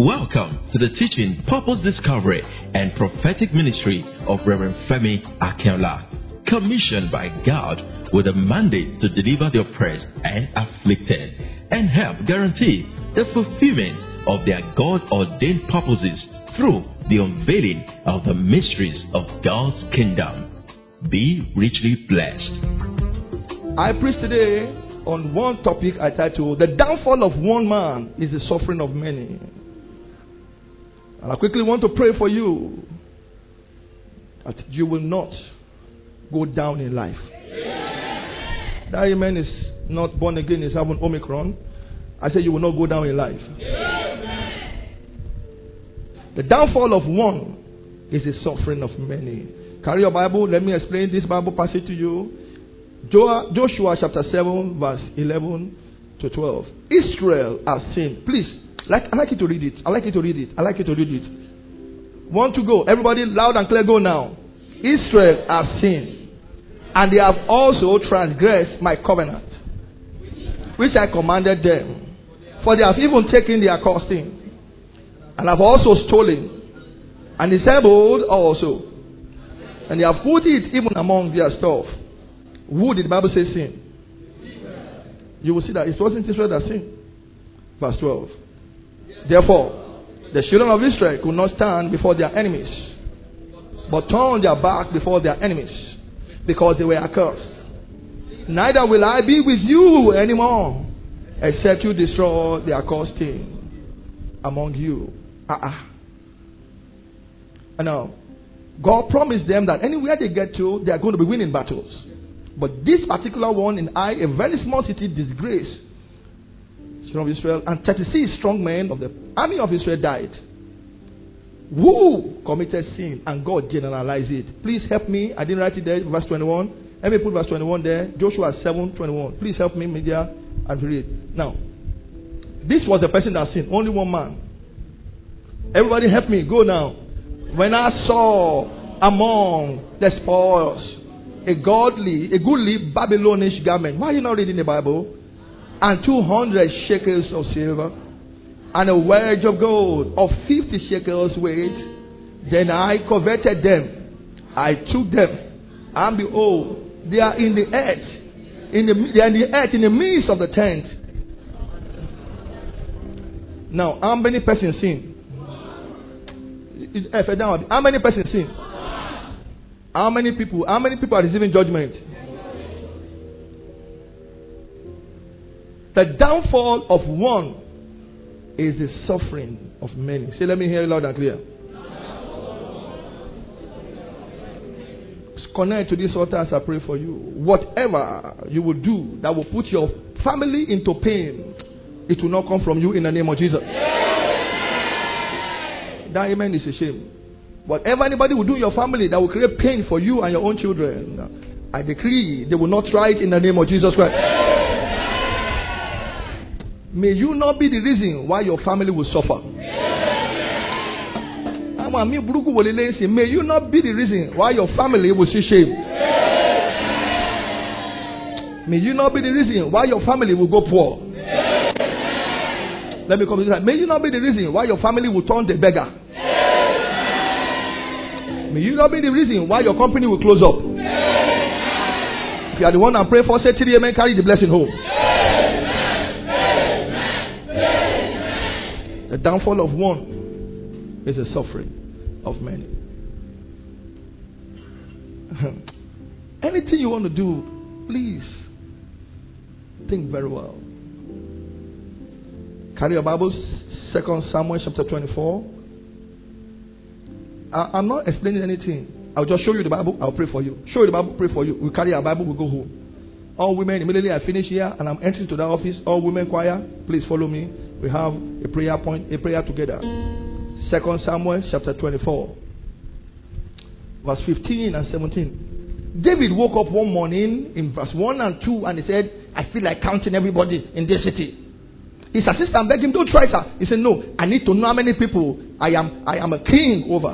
Welcome to the teaching, purpose discovery, and prophetic ministry of Reverend Femi Akinola, commissioned by God with a mandate to deliver the oppressed and afflicted and help guarantee the fulfillment of their God ordained purposes through the unveiling of the mysteries of God's kingdom. Be richly blessed. I preach today on one topic I titled The Downfall of One Man is the Suffering of Many. And I quickly want to pray for you that you will not go down in life. That amen is not born again, is having Omicron. I say you will not go down in life. The downfall of one is the suffering of many. Carry your Bible. Let me explain this Bible passage to you. Joshua chapter 7, verse 11 to 12. Israel has sinned. Please, like, I like you to read it. I like you to read it. I like you to read it. Want to go? Everybody, loud and clear, go now. Israel has sinned, and they have also transgressed my covenant, which I commanded them. For they have even taken their costing and have also stolen, and disabled also. And they have put it even among their stuff. Who did the Bible say sin? You will see that it wasn't Israel that sinned. Verse 12. Therefore, the children of Israel could not stand before their enemies, but turned their back before their enemies, because they were accursed. Neither will I be with you anymore, except you destroy the accursed thing among you. Uh-uh. And now, God promised them that anywhere they get to, they are going to be winning battles. But this particular one in Ai, a very small city, disgraced children of Israel, and 36 strong men of the army of Israel died. Who committed sin and God generalized it? Please help me. I didn't write it there, verse 21. Let me put verse 21 there. Joshua 7 21. Please help me, media, and read. Now, this was the person that sinned. Only one man. Everybody help me. Go now. When I saw among the spoils a godly, a goodly Babylonish garment. Why are you not reading the Bible? And 200 shekels of silver. And a wedge of gold of 50 shekels weight. Then I coveted them. I took them. And behold, they are in the earth. In the, they are in the earth in the midst of the tent. Now, how many persons sin? How many persons sin? How many people? How many people are receiving judgment? The downfall of one is the suffering of many. Say, let me hear you loud and clear. Connect to this altar as I pray for you. Whatever you will do that will put your family into pain, it will not come from you in the name of Jesus. That amen is a shame. Whatever anybody will do in your family that will create pain for you and your own children, I decree they will not try it in the name of Jesus Christ. May you not be the reason why your family will suffer. May you not be the reason why your family will see shame. May you not be the reason why your family will go poor. Let me come to this. May you not be the reason why your family will turn the beggar. May you not be the reason why your company will close up. If you are the one I pray for, say three amen, carry the blessing home. The downfall of one is the suffering of many. Anything you want to do, please think very well. Carry your Bibles, Second Samuel chapter 24. I, am not explaining anything. I'll just show you the Bible. I'll pray for you. Show you the Bible. Pray for you. We carry our Bible. We go home. All women. Immediately I finish here and I'm entering to the office. All women choir. Please follow me. We have a prayer point. A prayer together. Second Samuel chapter 24, verse 15 and 17. David woke up one morning in verse 1 and 2 and he said, I feel like counting everybody in this city. His assistant begged him, Don't try, sir. He said, No, I need to know how many people I am I am a king over.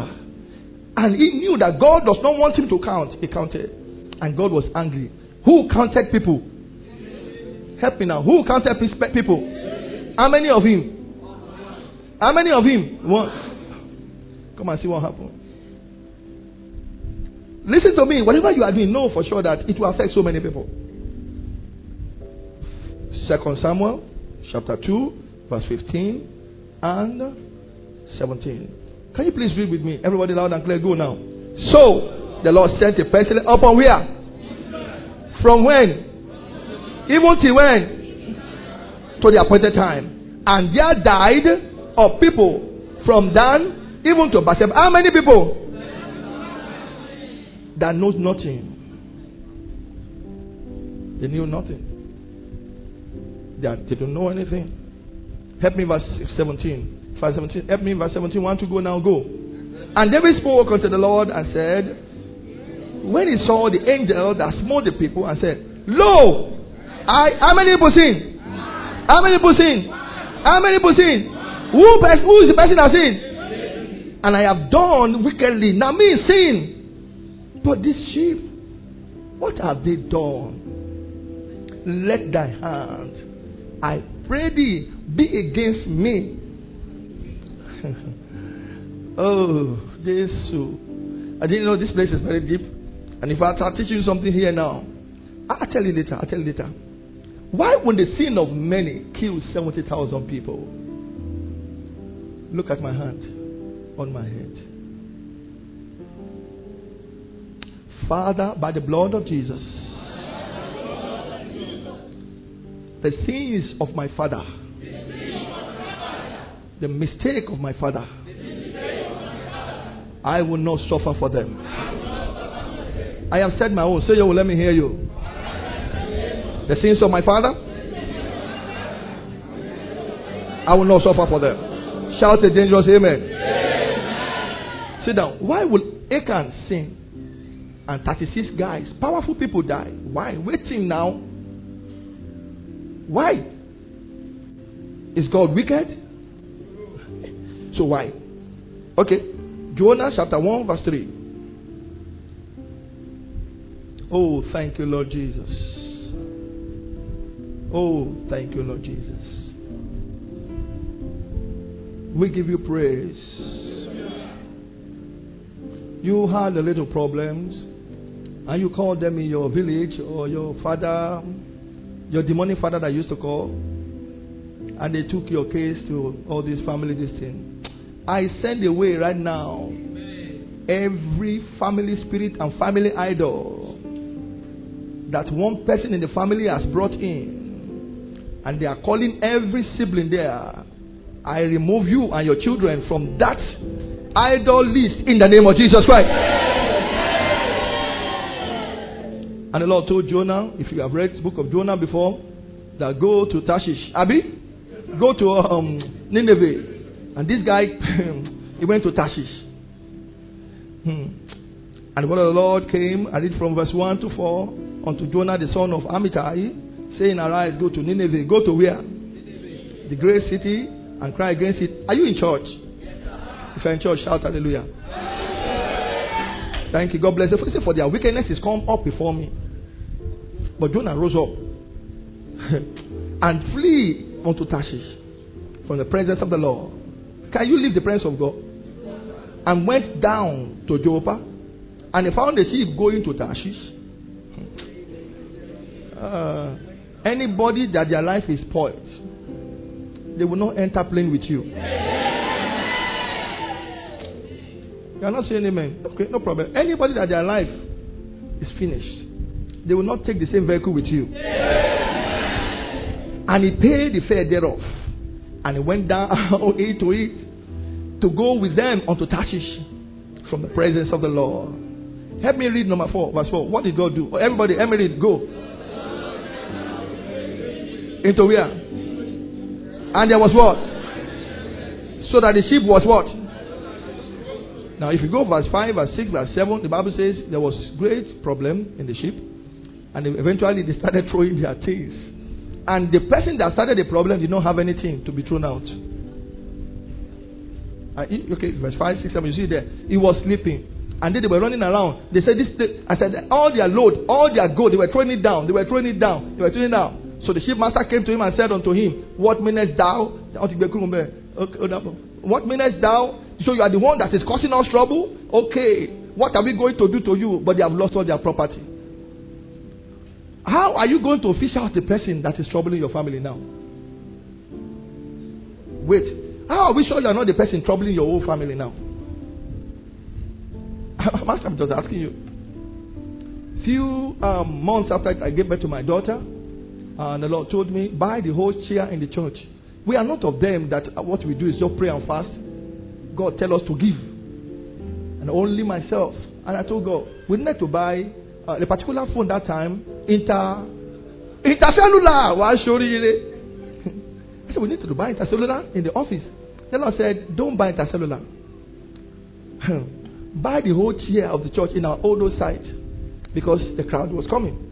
And he knew that God does not want him to count. He counted. And God was angry. Who counted people? Help me now. Who counted people? How many of you? How many of him? One. Come and see what happened. Listen to me. Whatever you are doing, know for sure that it will affect so many people. Second Samuel chapter 2, verse 15 and 17. Can you please read with me? Everybody loud and clear, go now. So the Lord sent a pestilence upon where? From when? Even till when? To the appointed time. And there died of people from Dan even to Beersheba. How many people? That knows nothing. They knew nothing. They, don't know anything. Help me, verse 17. Verse 17. Help me, verse 17. Want to go now? Go. And David spoke unto the Lord and said, When he saw the angel that smote the people and said, Lo, I how many people sin? How many people sin? How many people sin? Who, who is the person that sin? And I have done wickedly. Now me sin. But this sheep, what have they done? Let thy hand, I pray thee, be against me. oh, this. I didn't know this place is very deep. And if I start teaching you something here now, I'll tell you later. I'll tell you later. Why would the sin of many kill 70,000 people? Look at my hand on my head. Father, by the blood of Jesus, the sins of my father, the mistake of my father, I will not suffer for them. I have said my own. Say you will let me hear you. The sins of my father, I will not suffer for them. Shout a dangerous amen. amen. Sit down. Why will Achan sin and 36 guys, powerful people die? Why? Waiting now. Why? Is God wicked? So why? Okay. Jonah chapter 1, verse 3. Oh, thank you, Lord Jesus. Oh, thank you, Lord Jesus. We give you praise. You had a little problems, and you called them in your village or your father, your demonic father that used to call, and they took your case to all these family this thing. I send away right now every family spirit and family idol that one person in the family has brought in and they are calling every sibling there. I remove you and your children from that idol list in the name of Jesus Christ. And the Lord told Jonah, if you have read the book of Jonah before, that go to Tarshish. Abi, go to um, Nineveh. And this guy, he went to Tarshish. Hmm. And the word of the Lord came, I read from verse 1 to 4, unto Jonah the son of Amittai saying, Arise, go to Nineveh. Go to where? Nineveh. The great city and cry against it. Are you in church? Yes, if you're in church, shout hallelujah. Thank you. God bless you. For, their wickedness is come up before me. But Jonah rose up and flee unto Tarshish from the presence of the Lord. Can you leave the presence of God? And went down to Joppa and he found a ship going to Tarshish. Uh, Anybody that their life is spoiled, they will not enter playing with you. You are not saying amen. Okay, no problem. Anybody that their life is finished, they will not take the same vehicle with you. And he paid the fare thereof. And he went down to it to go with them unto Tarshish from the presence of the Lord. Help me read number four, verse four. What did God do? Everybody, everybody, go. Into where? And there was what? So that the sheep was what? Now, if you go verse 5, verse 6, verse 7, the Bible says there was great problem in the sheep. And eventually they started throwing their things. And the person that started the problem did not have anything to be thrown out. okay, verse 5, 6, 7, you see there. He was sleeping. And then they were running around. They said, this, I said, all their load, all their gold, they were throwing it down. They were throwing it down. They were throwing it down. So the chief master came to him and said unto him, What meanest thou? What meanest thou? So you are the one that is causing us trouble? Okay. What are we going to do to you? But they have lost all their property. How are you going to fish out the person that is troubling your family now? Wait. How are we sure you are not the person troubling your whole family now? Master, I'm just asking you. Few um, months after I gave birth to my daughter, and the Lord told me, buy the whole chair in the church. We are not of them that what we do is just pray and fast. God tell us to give. And only myself. And I told God, we need to buy uh, a particular phone that time, inter intercellular. Why show? I said, we need to buy intercellular in the office. The Lord said, don't buy intercellular. buy the whole chair of the church in our old site because the crowd was coming.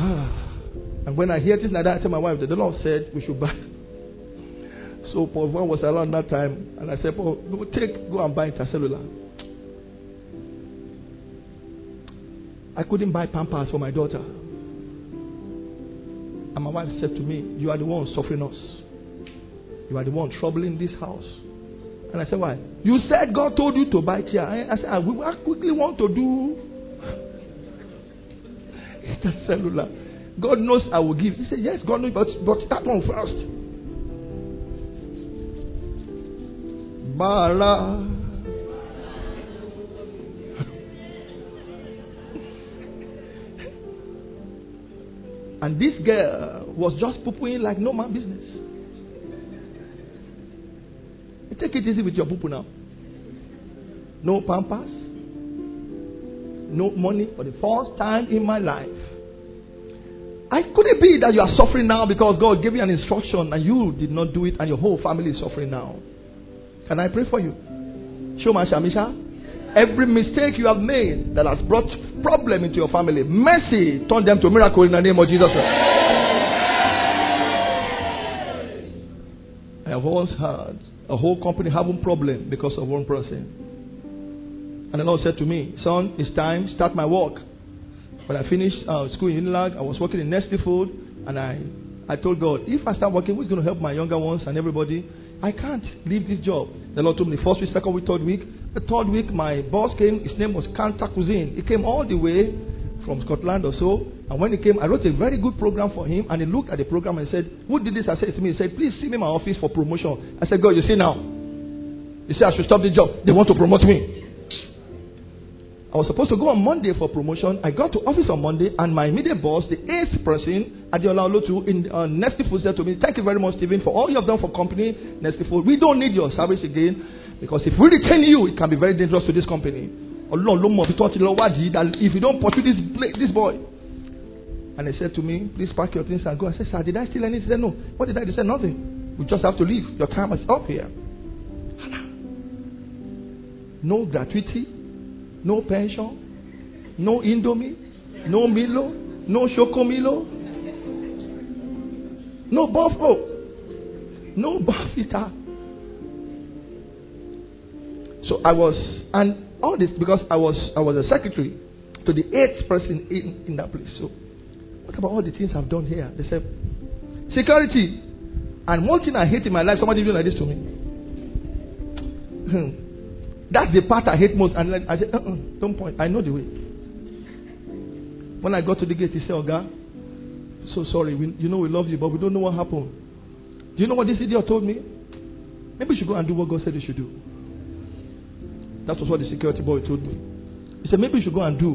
and when I hear this like that, I tell my wife that the Lord said we should buy. So Paul Van was around that time, and I said, Paul, go take, go and buy intercellular. I couldn't buy Pampers for my daughter. And my wife said to me, You are the one suffering us. You are the one troubling this house. And I said, Why? You said God told you to buy chair. I said, I quickly want to do cellular. God knows I will give. He said, Yes, God knows, but, but that one first. Bala. and this girl was just pooping like no man business. Take it easy with your poo now. No Pampers. No money for the first time in my life. I could it be that you are suffering now because God gave you an instruction and you did not do it and your whole family is suffering now? Can I pray for you? Shoma Shamisha. Every mistake you have made that has brought problem into your family, mercy turn them to miracle in the name of Jesus. I have once had a whole company having problem because of one person. And the Lord said to me, Son, it's time, start my work. When I finished uh, school in Unilag, I was working in Nestle Food, and I, I told God, if I start working, who's going to help my younger ones and everybody? I can't leave this job. The Lord told me the first week, second week, third week. The third week, my boss came. His name was Kanta Cuisine. He came all the way from Scotland or so. And when he came, I wrote a very good program for him. And he looked at the program and said, Who did this? I said to me, He said, Please see me in my office for promotion. I said, God, you see now. He see, I should stop the job. They want to promote me. I was supposed to go on Monday for promotion. I got to office on Monday, and my immediate boss, the eighth person, Adiola Olotu, in uh, Nestle Food said to me, Thank you very much, Stephen, for all you have done for company Nestle Food. We don't need your service again, because if we retain you, it can be very dangerous to this company. If you don't pursue this, this boy. And they said to me, Please pack your things and go. I said, Sir, did I steal anything? He said, No. What did I do? They said, Nothing. We just have to leave. Your time is up here. No gratuity no pension, no Indomie, no Milo, no Chocomilo, no Buffalo, no Buffita. So I was, and all this because I was, I was a secretary to the eighth person in, in that place. So, what about all the things I've done here? They said, security. And one thing I hate in my life, somebody doing like this to me. Hmm. That's the part I hate most. And I said, uh-uh, don't point. I know the way. When I got to the gate, he said, Oga, so sorry. We, you know we love you, but we don't know what happened. Do you know what this idiot told me? Maybe you should go and do what God said you should do. That was what the security boy told me. He said, maybe you should go and do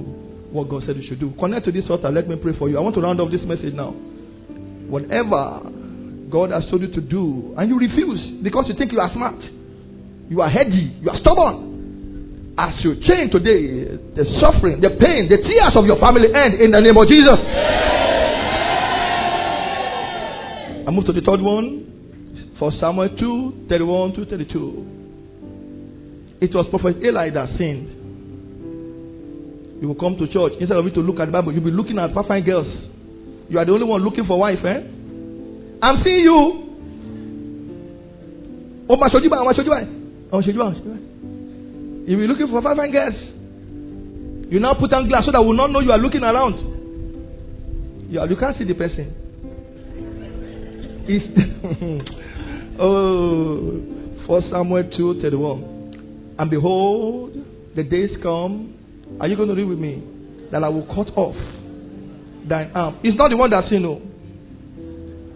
what God said you should do. Connect to this altar. Let me pray for you. I want to round off this message now. Whatever God has told you to do, and you refuse because you think you are smart. You are heady. You are stubborn. As you change today, the suffering, the pain, the tears of your family end in the name of Jesus. I move to the third one. For Samuel 2 31 to 32. It was Prophet Eli that sinned. You will come to church. Instead of you to look at the Bible, you'll be looking at fine girls. You are the only one looking for wife, eh? I'm seeing you. Oh, my. Oh, should you If you're looking for five and girls, you now put on glass so that we will not know you are looking around. You, are, you can't see the person. It's Oh, for Samuel 2 31. And behold, the days come. Are you going to read with me? That I will cut off thine arm. It's not the one that sinned, no.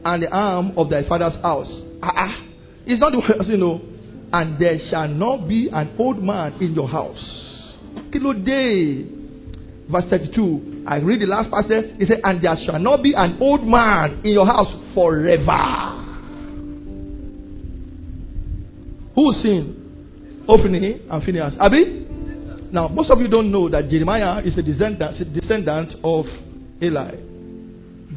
And the arm of thy father's house. Ah, ah. It's not the one that sinned, no. And there shall not be an old man in your house. Kilo day. Verse 32. I read the last passage. He said, And there shall not be an old man in your house forever. Who sinned? Ophni and Phinehas. Abi? Now, most of you don't know that Jeremiah is a descendant, descendant of Eli.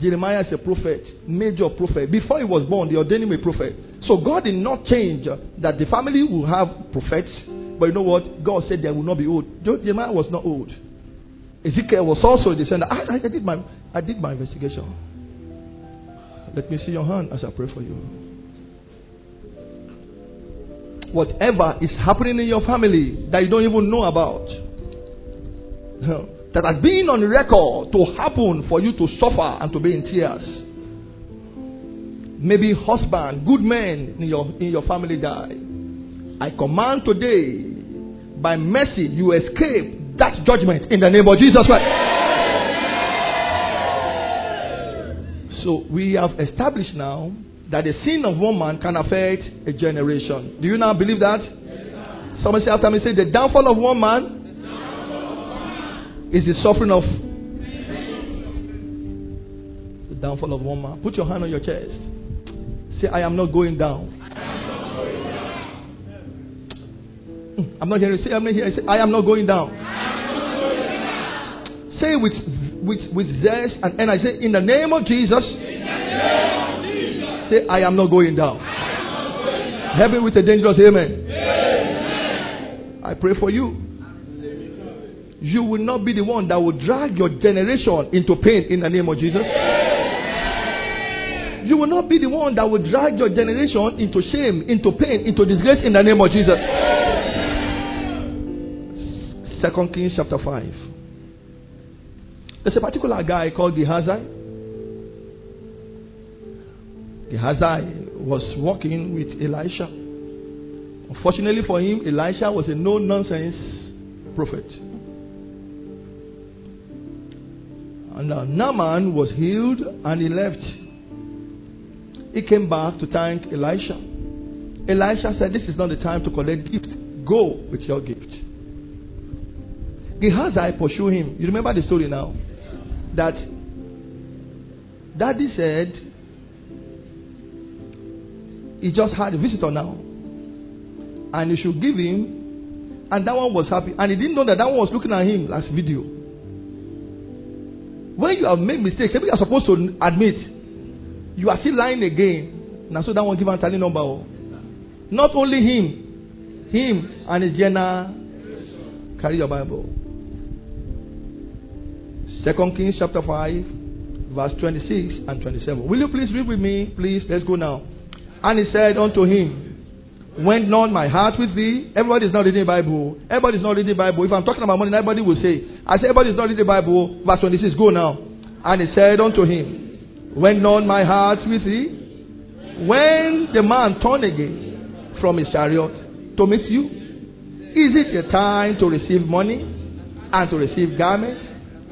Jeremiah is a prophet, major prophet. Before he was born, they ordained him a prophet. So God did not change that the family will have prophets. But you know what? God said they will not be old. Jeremiah was not old. Ezekiel was also a descendant. I, I, I, did my, I did my investigation. Let me see your hand as I pray for you. Whatever is happening in your family that you don't even know about, that has been on record to happen for you to suffer and to be in tears. Maybe husband, good men in your, in your family die. I command today, by mercy, you escape that judgment in the name of Jesus Christ. So we have established now that the sin of one man can affect a generation. Do you now believe that? Somebody say after me, say the downfall of one man is the suffering of the downfall of one man. Put your hand on your chest. Say, I am not going down. I'm not hearing. Say, I'm not hearing. Say, I am not going down. Say with with with zest and I say, in the name of Jesus. Say, I am not going down. Heaven with a dangerous amen. amen. I pray for you you will not be the one that will drag your generation into pain in the name of Jesus. You will not be the one that will drag your generation into shame, into pain, into disgrace in the name of Jesus. Second Kings chapter 5. There's a particular guy called Gehazi. Gehazi was working with Elisha. Unfortunately for him, Elisha was a no nonsense prophet. And uh, Naaman was healed and he left. He came back to thank Elisha. Elisha said, This is not the time to collect gifts. Go with your gift. Gehazi pursued him. You remember the story now? That daddy said he just had a visitor now. And you should give him. And that one was happy. And he didn't know that that one was looking at him last video. When you have made mistakes, you are supposed to admit you are still lying again. Now, so that one give a tally number. Oh. Not only him, him and his general. Carry your Bible. Second Kings chapter 5, verse 26 and 27. Will you please read with me? Please, let's go now. And he said unto him, Went not my heart with thee? Everybody is not reading the Bible. Everybody is not reading the Bible. If I'm talking about money, everybody will say, I say, everybody is not reading the Bible. Verse 26, go now. And he said unto him, Went not my heart with thee? When the man turned again from his chariot to meet you, is it a time to receive money and to receive garments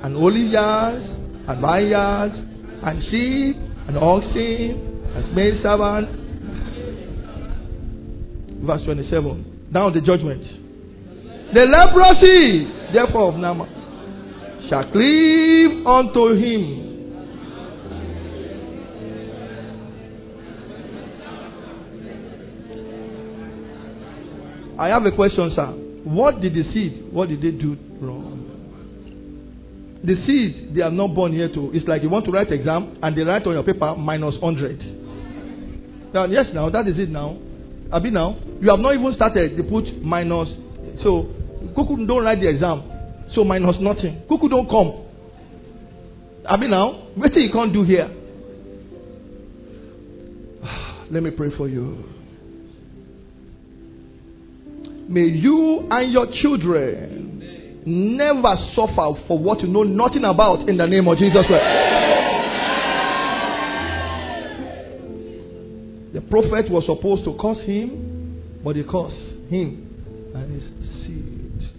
and olive yards and vineyards and sheep and oxen and maid servants verse 27. Down the judgment. The leprosy, therefore, of Naaman shall cleave unto him. I have a question, sir. What did the seed, what did they do wrong? The seed, they are not born here to. It's like you want to write exam and they write on your paper minus 100. Now, yes, now, that is it now. Abi now, you have not even started. They put minus. So, Kuku don't write the exam. So minus nothing. Kuku don't come. Abi now, what you can't do here? Let me pray for you. May you and your children never suffer for what you know nothing about in the name of Jesus Christ. The prophet was supposed to curse him, but he cursed him and his seed.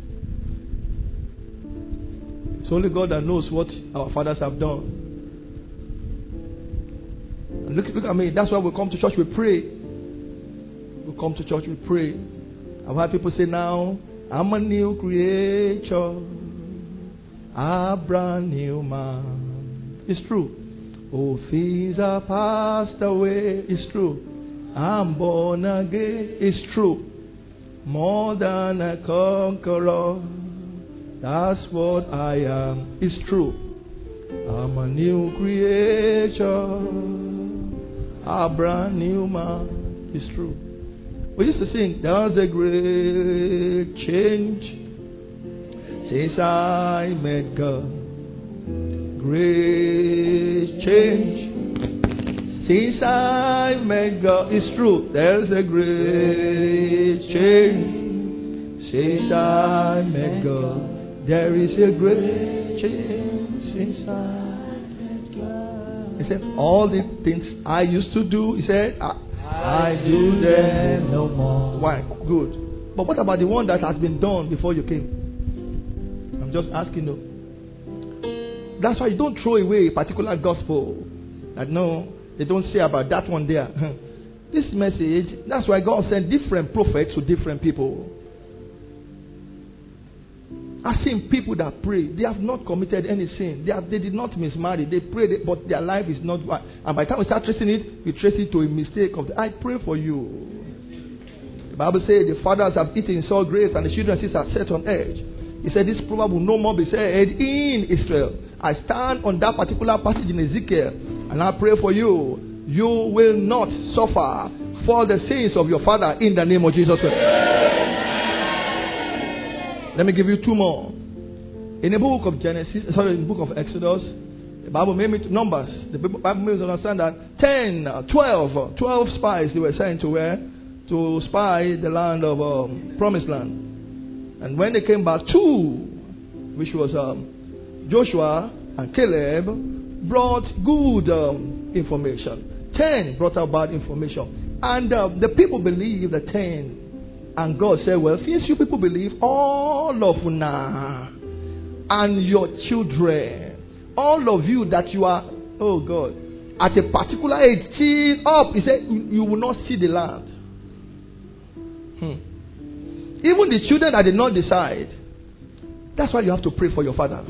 It's only God that knows what our fathers have done. And look, look at me. That's why we come to church, we pray. We come to church, we pray. I've heard people say now, I'm a new creature, a brand new man. It's true. Oh, things are passed away. It's true. I'm born again. It's true. More than a conqueror. That's what I am. It's true. I'm a new creature. A brand new man. It's true. We used to sing, There's a great change since I met God. Great change since I met God. It's true. There's a great change since I met God. There is a great change since I met God. He said, All the things I used to do, he said, I, I do them no more. Why? Good. But what about the one that has been done before you came? I'm just asking you. That's why you don't throw away a particular gospel. That no, they don't say about that one there. this message, that's why God sent different prophets to different people. I've seen people that pray, they have not committed any sin. They, have, they did not mismarry. They prayed, but their life is not right. And by the time we start tracing it, we trace it to a mistake of the, I pray for you. The Bible says the fathers have eaten so great and the children are set on edge. He said, This proverb will no more be said in Israel. I stand on that particular passage in Ezekiel and I pray for you. You will not suffer for the sins of your father in the name of Jesus Christ. Let me give you two more. In the book of Genesis, sorry, in the book of Exodus, the Bible made me to numbers. The Bible made me understand that 10, 12, 12 spies they were sent to where? To spy the land of um, promised land. And when they came back, two, which was um, Joshua and Caleb, brought good um, information. Ten brought out bad information. And uh, the people believed the ten. And God said, Well, since you people believe, all of Una and your children, all of you that you are, oh God, at a particular age, till up, He said, You will not see the land. Hmm. Even the children that did not decide. That's why you have to pray for your father.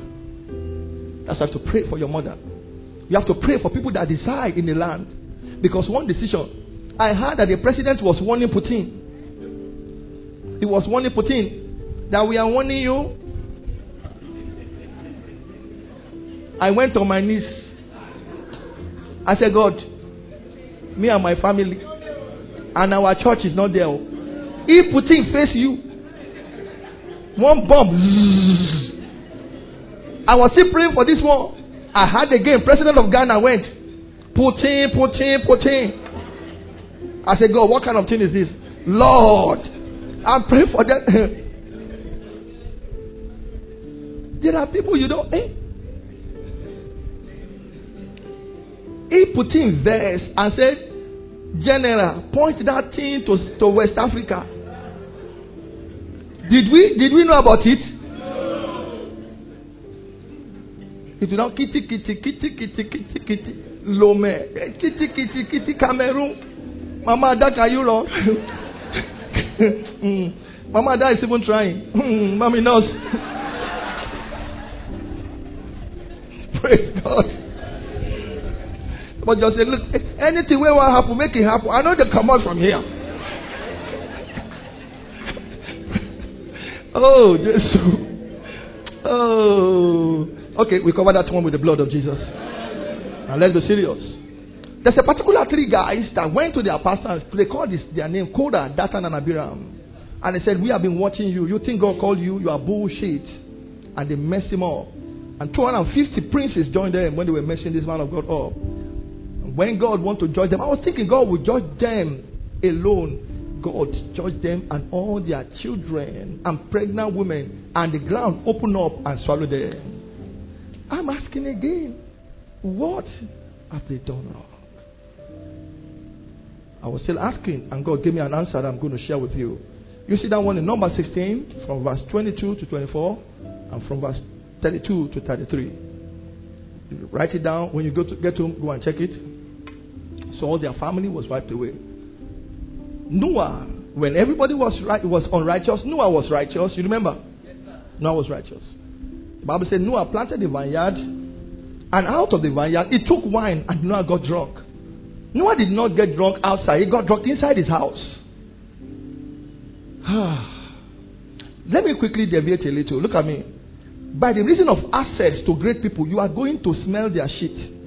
That's why you have to pray for your mother. You have to pray for people that decide in the land. Because one decision, I heard that the president was warning Putin. He was warning Putin that we are warning you. I went on my knees. I said, God, me and my family, and our church is not there. Oh. If Putin face you, one bomb, I was still praying for this one. I had again, President of Ghana went, Putin, Putin, Putin. I said, God, what kind of thing is this? Lord, I'm praying for that. there are people you don't, eh? He put in verse and said, General, point that thing to, to West Africa. Did we did we know about it? It did not kitty kitty kitty kitty kitty kitty Lome kitty kitty kitty Cameroon. Mama Ada can you run? mm. Mama Ada is even trying. Mm. Mommy knows. Praise God. But just say, look, anything where will happen, make it happen. I know they come out from here. oh, Jesus. Oh. Okay, we cover that one with the blood of Jesus. Now let's be serious. There's a particular three guys that went to their pastors. They called this, their name Korah, Dathan, and Abiram. And they said, We have been watching you. You think God called you? You are bullshit. And they messed him up. And 250 princes joined them when they were messing this man of God up. And When God want to judge them, I was thinking God would judge them alone. God judge them and all their children and pregnant women, and the ground open up and swallow them. I'm asking again, what have they done wrong? I was still asking, and God gave me an answer that I'm going to share with you. You see that one in number 16, from verse 22 to 24, and from verse 32 to 33. write it down. When you go to get home, go and check it. So all their family was wiped away. Noah, when everybody was right, was unrighteous, Noah was righteous. You remember? Yes, Noah was righteous. Bible said Noah planted the vineyard, and out of the vineyard, he took wine, and Noah got drunk. Noah did not get drunk outside, he got drunk inside his house. Let me quickly deviate a little. Look at me. By the reason of access to great people, you are going to smell their shit.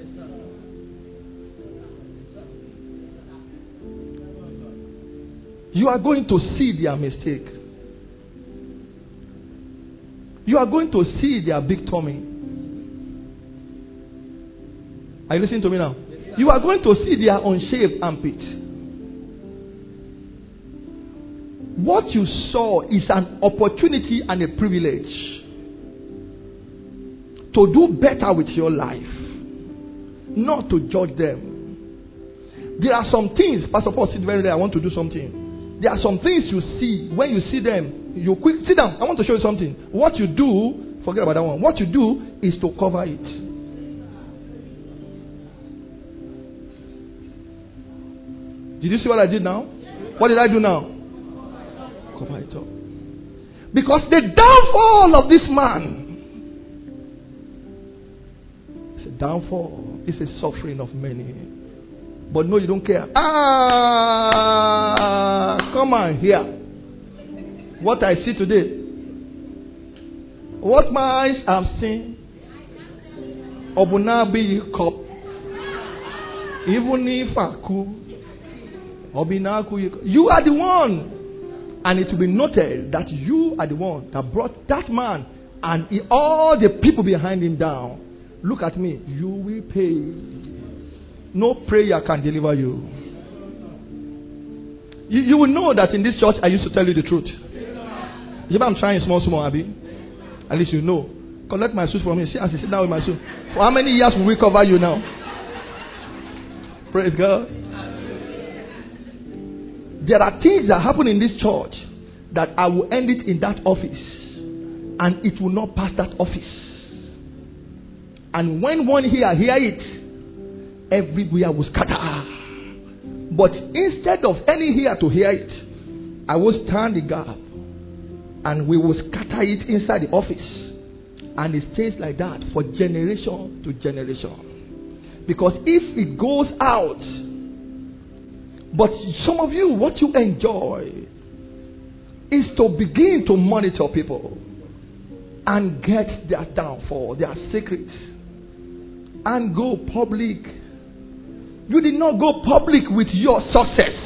You are going to see their mistake. You are going to see their big tummy. Are you listening to me now? You are going to see their unshaved armpit. What you saw is an opportunity and a privilege to do better with your life, not to judge them. There are some things, Pastor Paul sit very there. I want to do something. There are some things you see when you see them. You quick sit down. I want to show you something. What you do, forget about that one. What you do is to cover it. Did you see what I did now? What did I do now? Cover it up. Because the downfall of this man is a downfall it's a suffering of many. But no, you don't care. Ah, come on here. What I see today. What my eyes have seen. Obunabi cup. Even if I could. You are the one. And it will be noted that you are the one that brought that man and all the people behind him down. Look at me. You will pay. No prayer can deliver you. You, you will know that in this church I used to tell you the truth. You know I'm trying small, small, Abby. At least you know. Collect my suit from me. See as you sit down with my suit. For how many years will we cover you now? Praise God. There are things that happen in this church that I will end it in that office, and it will not pass that office. And when one here hear it, everywhere will scatter. But instead of any here to hear it, I will stand the gap and we will scatter it inside the office. And it stays like that for generation to generation. Because if it goes out, but some of you, what you enjoy is to begin to monitor people and get their downfall, their secrets and go public. You did not go public with your success.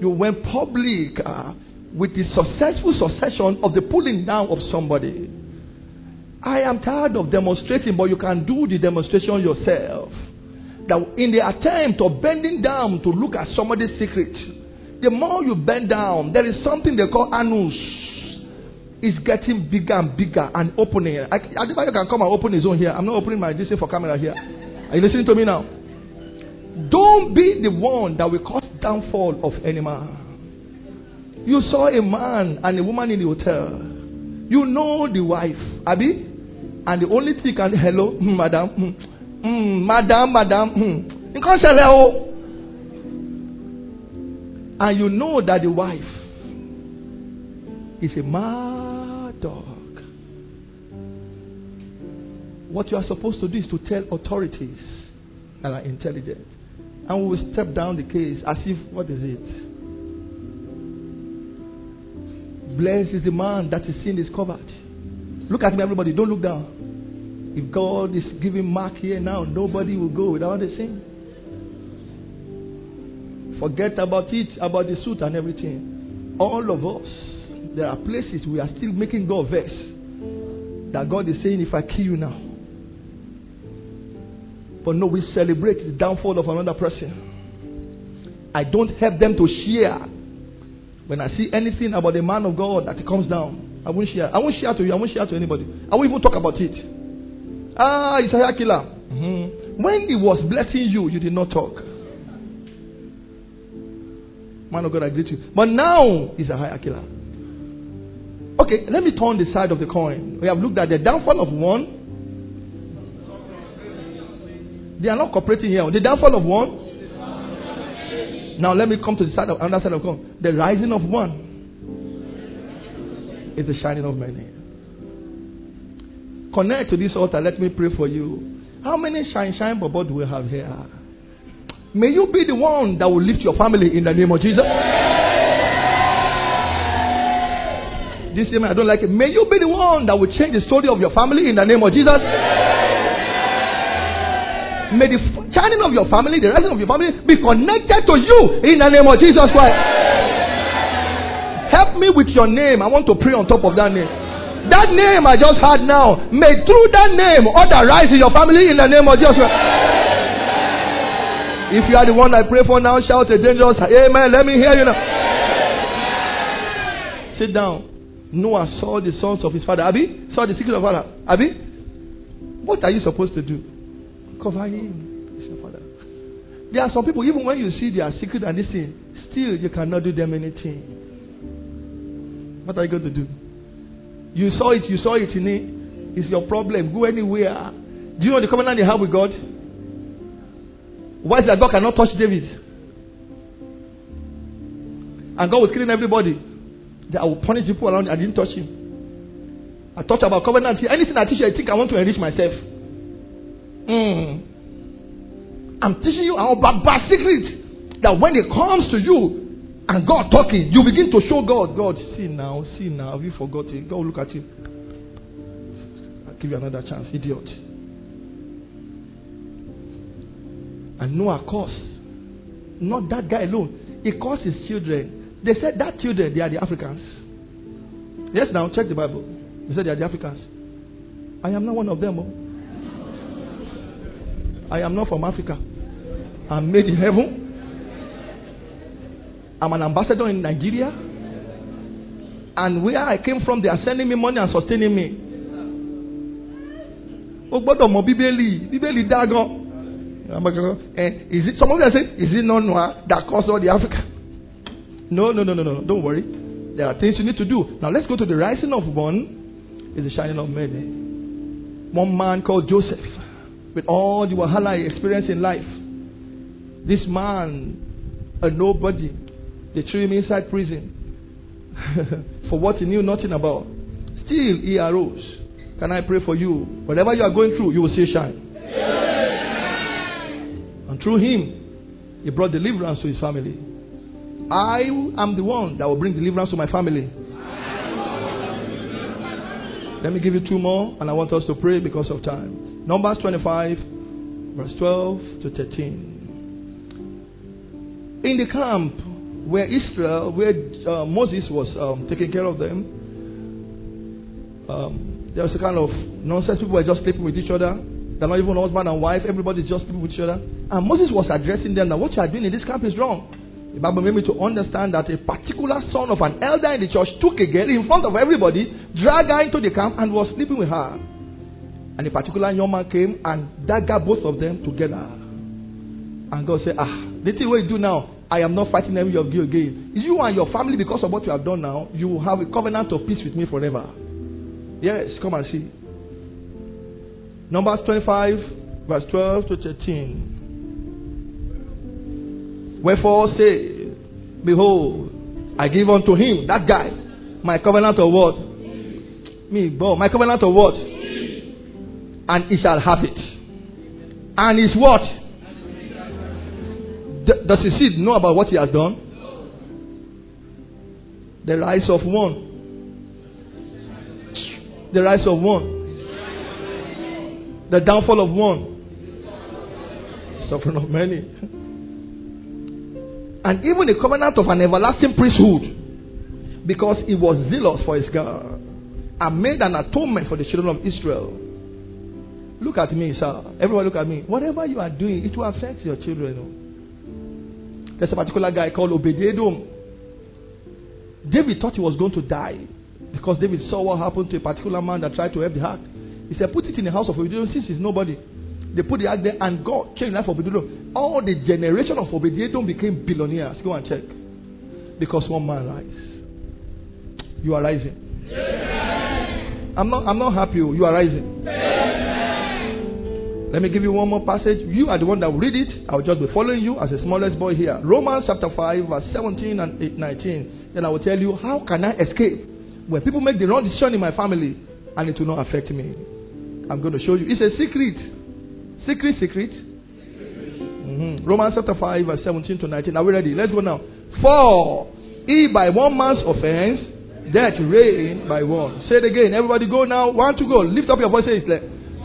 You went public uh, with the successful succession of the pulling down of somebody. I am tired of demonstrating, but you can do the demonstration yourself. That in the attempt of bending down to look at somebody's secret, the more you bend down, there is something they call anus is getting bigger and bigger and opening. I, Adebayo can come and open his own here. I'm not opening my this for camera here. Are you listening to me now? Don't be the one that will cause downfall of any man. You saw a man and a woman in the hotel. You know the wife, Abby, and the only thing can hello, mm, madam, mm, mm, madam, madam, mm. And you know that the wife is a mad dog. What you are supposed to do is to tell authorities that are intelligent. And we will step down the case as if, what is it? Blessed is the man that his sin is covered. Look at me, everybody. Don't look down. If God is giving mark here now, nobody will go without the sin. Forget about it, about the suit and everything. All of us there are places we are still making God vex. That God is saying, if I kill you now. But no, we celebrate the downfall of another person. I don't help them to share. When I see anything about the man of God that comes down, I won't share. I won't share to you. I won't share to anybody. I won't even talk about it. Ah, a killer. Mm-hmm. When he was blessing you, you did not talk. Man of God, I greet you. But now he's a higher killer. Okay, let me turn the side of the coin. We have looked at the downfall of one. They are not cooperating here. The downfall of one. Now let me come to the side of another side of coin. The rising of one is the shining of many. Connect to this altar. Let me pray for you. How many shine shine Bobo do we have here? May you be the one that will lift your family in the name of Jesus. This year, I don't like it. May you be the one that will change the story of your family in the name of Jesus. May the shining of your family, the rising of your family, be connected to you in the name of Jesus Christ. Help me with your name. I want to pray on top of that name. That name I just had now, may through that name order rise in your family in the name of Jesus. Christ. If you are the one I pray for now, shout a dangerous Amen. Let me hear you now. Sit down. Noah saw the sons of his father. Abi saw the secret of father. Abi, what are you supposed to do? Cover him. It's your father. There are some people, even when you see their secret and this thing, still you cannot do them anything. What are you going to do? You saw it, you saw it in it. It's your problem. Go anywhere. Do you know the covenant they have with God? Why is that God cannot touch David? And God was killing everybody. That I will punish people around. I didn't touch him. I talked about covenant. Anything I teach you, I think I want to enrich myself. Mm. I'm teaching you about bad secret. That when it comes to you, and God talking, you begin to show God, God, see now, see now, have you forgotten? God look at you. I'll give you another chance, idiot. And Noah cursed. Not that guy alone. He caused his children. They said that children, they are the Africans. Yes, now check the Bible. They said they are the Africans. I am not one of them. I am not from Africa. I'm made in heaven. I'm an ambassador in Nigeria. And where I came from, they are sending me money and sustaining me. O gbọ́dọ̀ mọ bíbélì bíbélì dá gan. Eh, is it some of them say is it not Noah that caused all the Africa? No, no, no, no, no. Don't worry. There are things you need to do. Now let's go to the rising of one. Is the shining of many. Eh? One man called Joseph, with all the wahala he experienced in life. This man, a nobody, they threw him inside prison for what he knew nothing about. Still, he arose. Can I pray for you? Whatever you are going through, you will see shine. And through him, he brought deliverance to his family. I am the one that will bring deliverance to my family. Let me give you two more, and I want us to pray because of time. Numbers 25, verse 12 to 13. In the camp, where Israel, where uh, Moses was um, taking care of them, um, there was a kind of nonsense. People were just sleeping with each other. They're not even husband and wife. Everybody's just sleeping with each other. And Moses was addressing them that what you are doing in this camp is wrong. The Bible made me to understand that a particular son of an elder in the church took a girl in front of everybody, dragged her into the camp, and was sleeping with her. And a particular young man came and daggered both of them together. And God said, Ah, the thing you do now, I am not fighting every of you again. You and your family, because of what you have done now, you will have a covenant of peace with me forever. Yes, come and see. Numbers 25, verse 12 to 13. Wherefore say, Behold, I give unto him, that guy, my covenant of what? Me, boy, my covenant of what? And he shall have it. And his what? Does his seed know about what he has done? The rise of one. The rise of one. The downfall of one. Suffering of many. And even the covenant of an everlasting priesthood. Because he was zealous for his God. And made an atonement for the children of Israel. Look at me, sir. Everyone look at me. Whatever you are doing, it will affect your children. Oh. There's a particular guy called Obed-Edom. David thought he was going to die because David saw what happened to a particular man that tried to help the ark. He said, Put it in the house of Obed-Edom since he's nobody. They put the ark there and God changed life of Obed-Edom. All the generation of Obed-Edom became billionaires. Go and check. because one man rise. You are rising. I'm not I'm not happy. Oh. You are rising. Let me give you one more passage. You are the one that will read it. I'll just be following you as the smallest boy here. Romans chapter 5, verse 17 and 19. Then I will tell you how can I escape when people make the wrong decision in my family and it will not affect me. I'm going to show you. It's a secret. Secret, secret. Mm-hmm. Romans chapter 5, verse 17 to 19. Are we ready? Let's go now. For if by one man's offense, death reigned by one. Say it again. Everybody go now. One to go. Lift up your voices.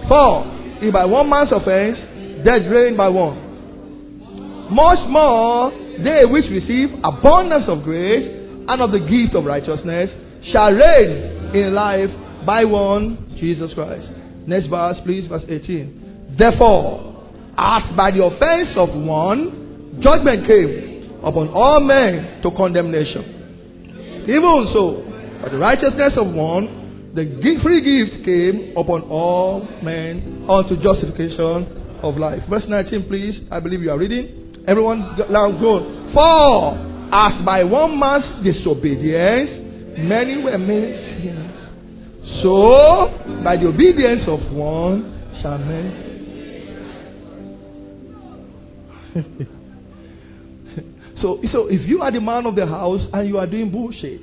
For if by one man's offense, death reigned by one. Much more, they which receive abundance of grace and of the gift of righteousness shall reign in life by one, Jesus Christ. Next verse, please, verse 18. Therefore, as by the offense of one, judgment came upon all men to condemnation. Even so, by the righteousness of one, the free gift came upon all men unto justification of life. Verse 19, please. I believe you are reading. Everyone, loud go. For as by one man's disobedience, many were made sinners. So, by the obedience of one, shall many. so, so, if you are the man of the house and you are doing bullshit,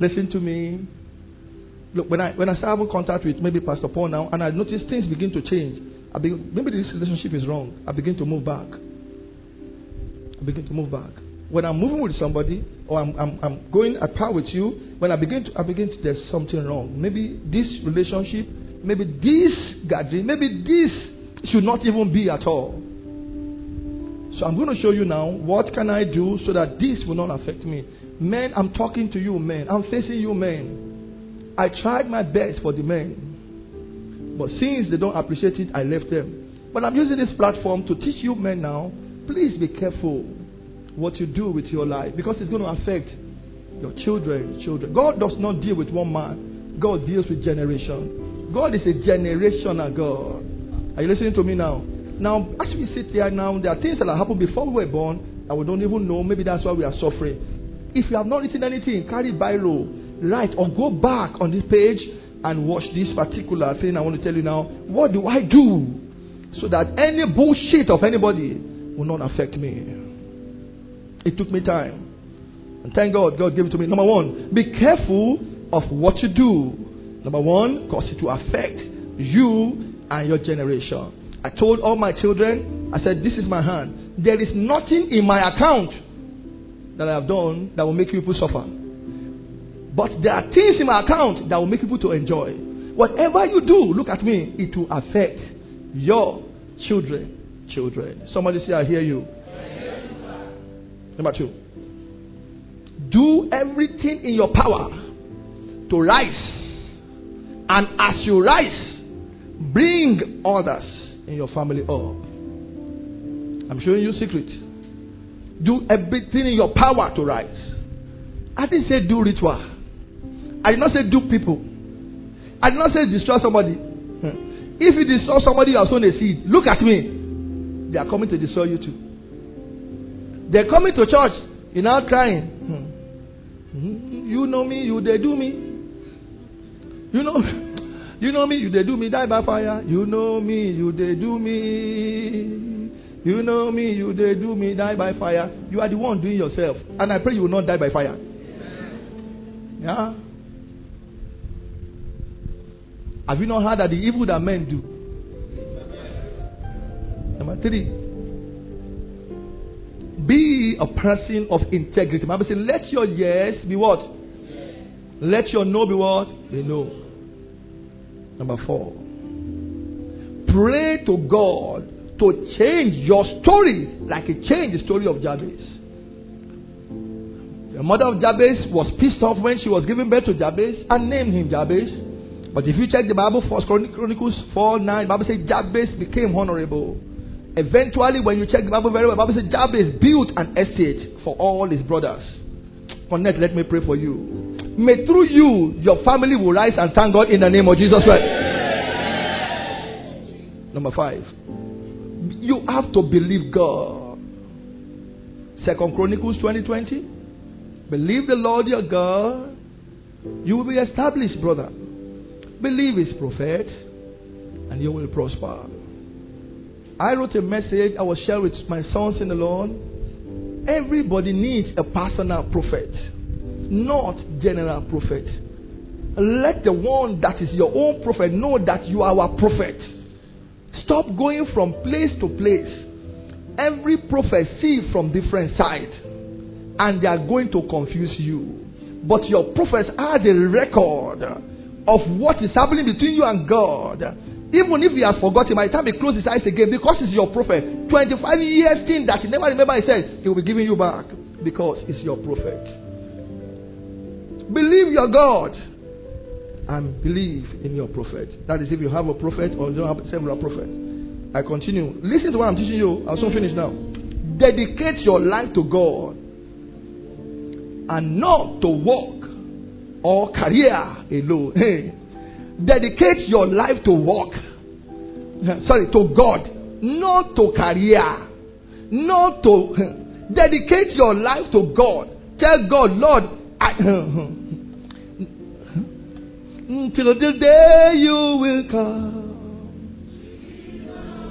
listen to me. Look, when I when I start having contact with maybe Pastor Paul now, and I notice things begin to change, I begin, maybe this relationship is wrong. I begin to move back. I begin to move back. When I'm moving with somebody, or I'm, I'm, I'm going at par with you, when I begin to I begin to there's something wrong. Maybe this relationship, maybe this gathering, maybe this should not even be at all. So I'm going to show you now what can I do so that this will not affect me. Men, I'm talking to you, men. I'm facing you, men. I tried my best for the men. But since they don't appreciate it, I left them. But I'm using this platform to teach you men now. Please be careful what you do with your life because it's going to affect your children. Children. God does not deal with one man. God deals with generation. God is a generational God. Are you listening to me now? Now, as we sit here now, there are things that happened before we were born and we don't even know. Maybe that's why we are suffering. If you have not written anything, carry Bible write or go back on this page and watch this particular thing I want to tell you now. What do I do so that any bullshit of anybody will not affect me? It took me time. And thank God, God gave it to me. Number one, be careful of what you do. Number one, because it will affect you and your generation. I told all my children, I said, This is my hand. There is nothing in my account that I have done that will make you people suffer. But there are things in my account that will make people to enjoy. Whatever you do, look at me, it will affect your children. Children. Somebody say, I hear you. Number two. Do everything in your power to rise. And as you rise, bring others in your family up. I'm showing you secret. Do everything in your power to rise. I didn't say do ritual. I did not say dupe people. I did not say destroy somebody. Hmm. If you destroy somebody, you have sown a seed. Look at me. They are coming to destroy you too. They're coming to church. You're now crying. Hmm. hmm. You know me, you they do me. You know, you know me, you they do me, die by fire. You know me, you they do me. You know me, you they do me, die by fire. You are the one doing yourself. And I pray you will not die by fire. Yeah. Have you not heard that the evil that men do? Number three. Be a person of integrity. Bible says, let your yes be what? Let your no be what? Be no. Number four. Pray to God to change your story like He changed the story of Jabez. The mother of Jabez was pissed off when she was giving birth to Jabez and named him Jabez. But if you check the Bible, First Chronicles 4 9, Bible says Jabez became honorable. Eventually, when you check the Bible very well, Bible says Jabez built an estate for all his brothers. Connect, let me pray for you. May through you, your family will rise and thank God in the name of Jesus Christ. Number five, you have to believe God. Second Chronicles 2020. Believe the Lord your God, you will be established, brother. Believe his prophet, and you will prosper. I wrote a message I will share with my sons in the Lord. Everybody needs a personal prophet, not general prophet. Let the one that is your own prophet know that you are our prophet. Stop going from place to place. Every prophet see from different sides, and they are going to confuse you. But your prophet has a record of what is happening between you and God. Even if he has forgotten, by the time he closes his eyes again, because he's your prophet, 25 years thing that he never remember, he said, he will be giving you back because he's your prophet. Believe your God and believe in your prophet. That is, if you have a prophet or you don't have several prophets. I continue. Listen to what I'm teaching you. I'll soon finish now. Dedicate your life to God and not to work or career alone. Hey. Dedicate your life to work. Sorry, to God, not to career. Not to dedicate your life to God. Tell God, Lord, I, Till the day you will come.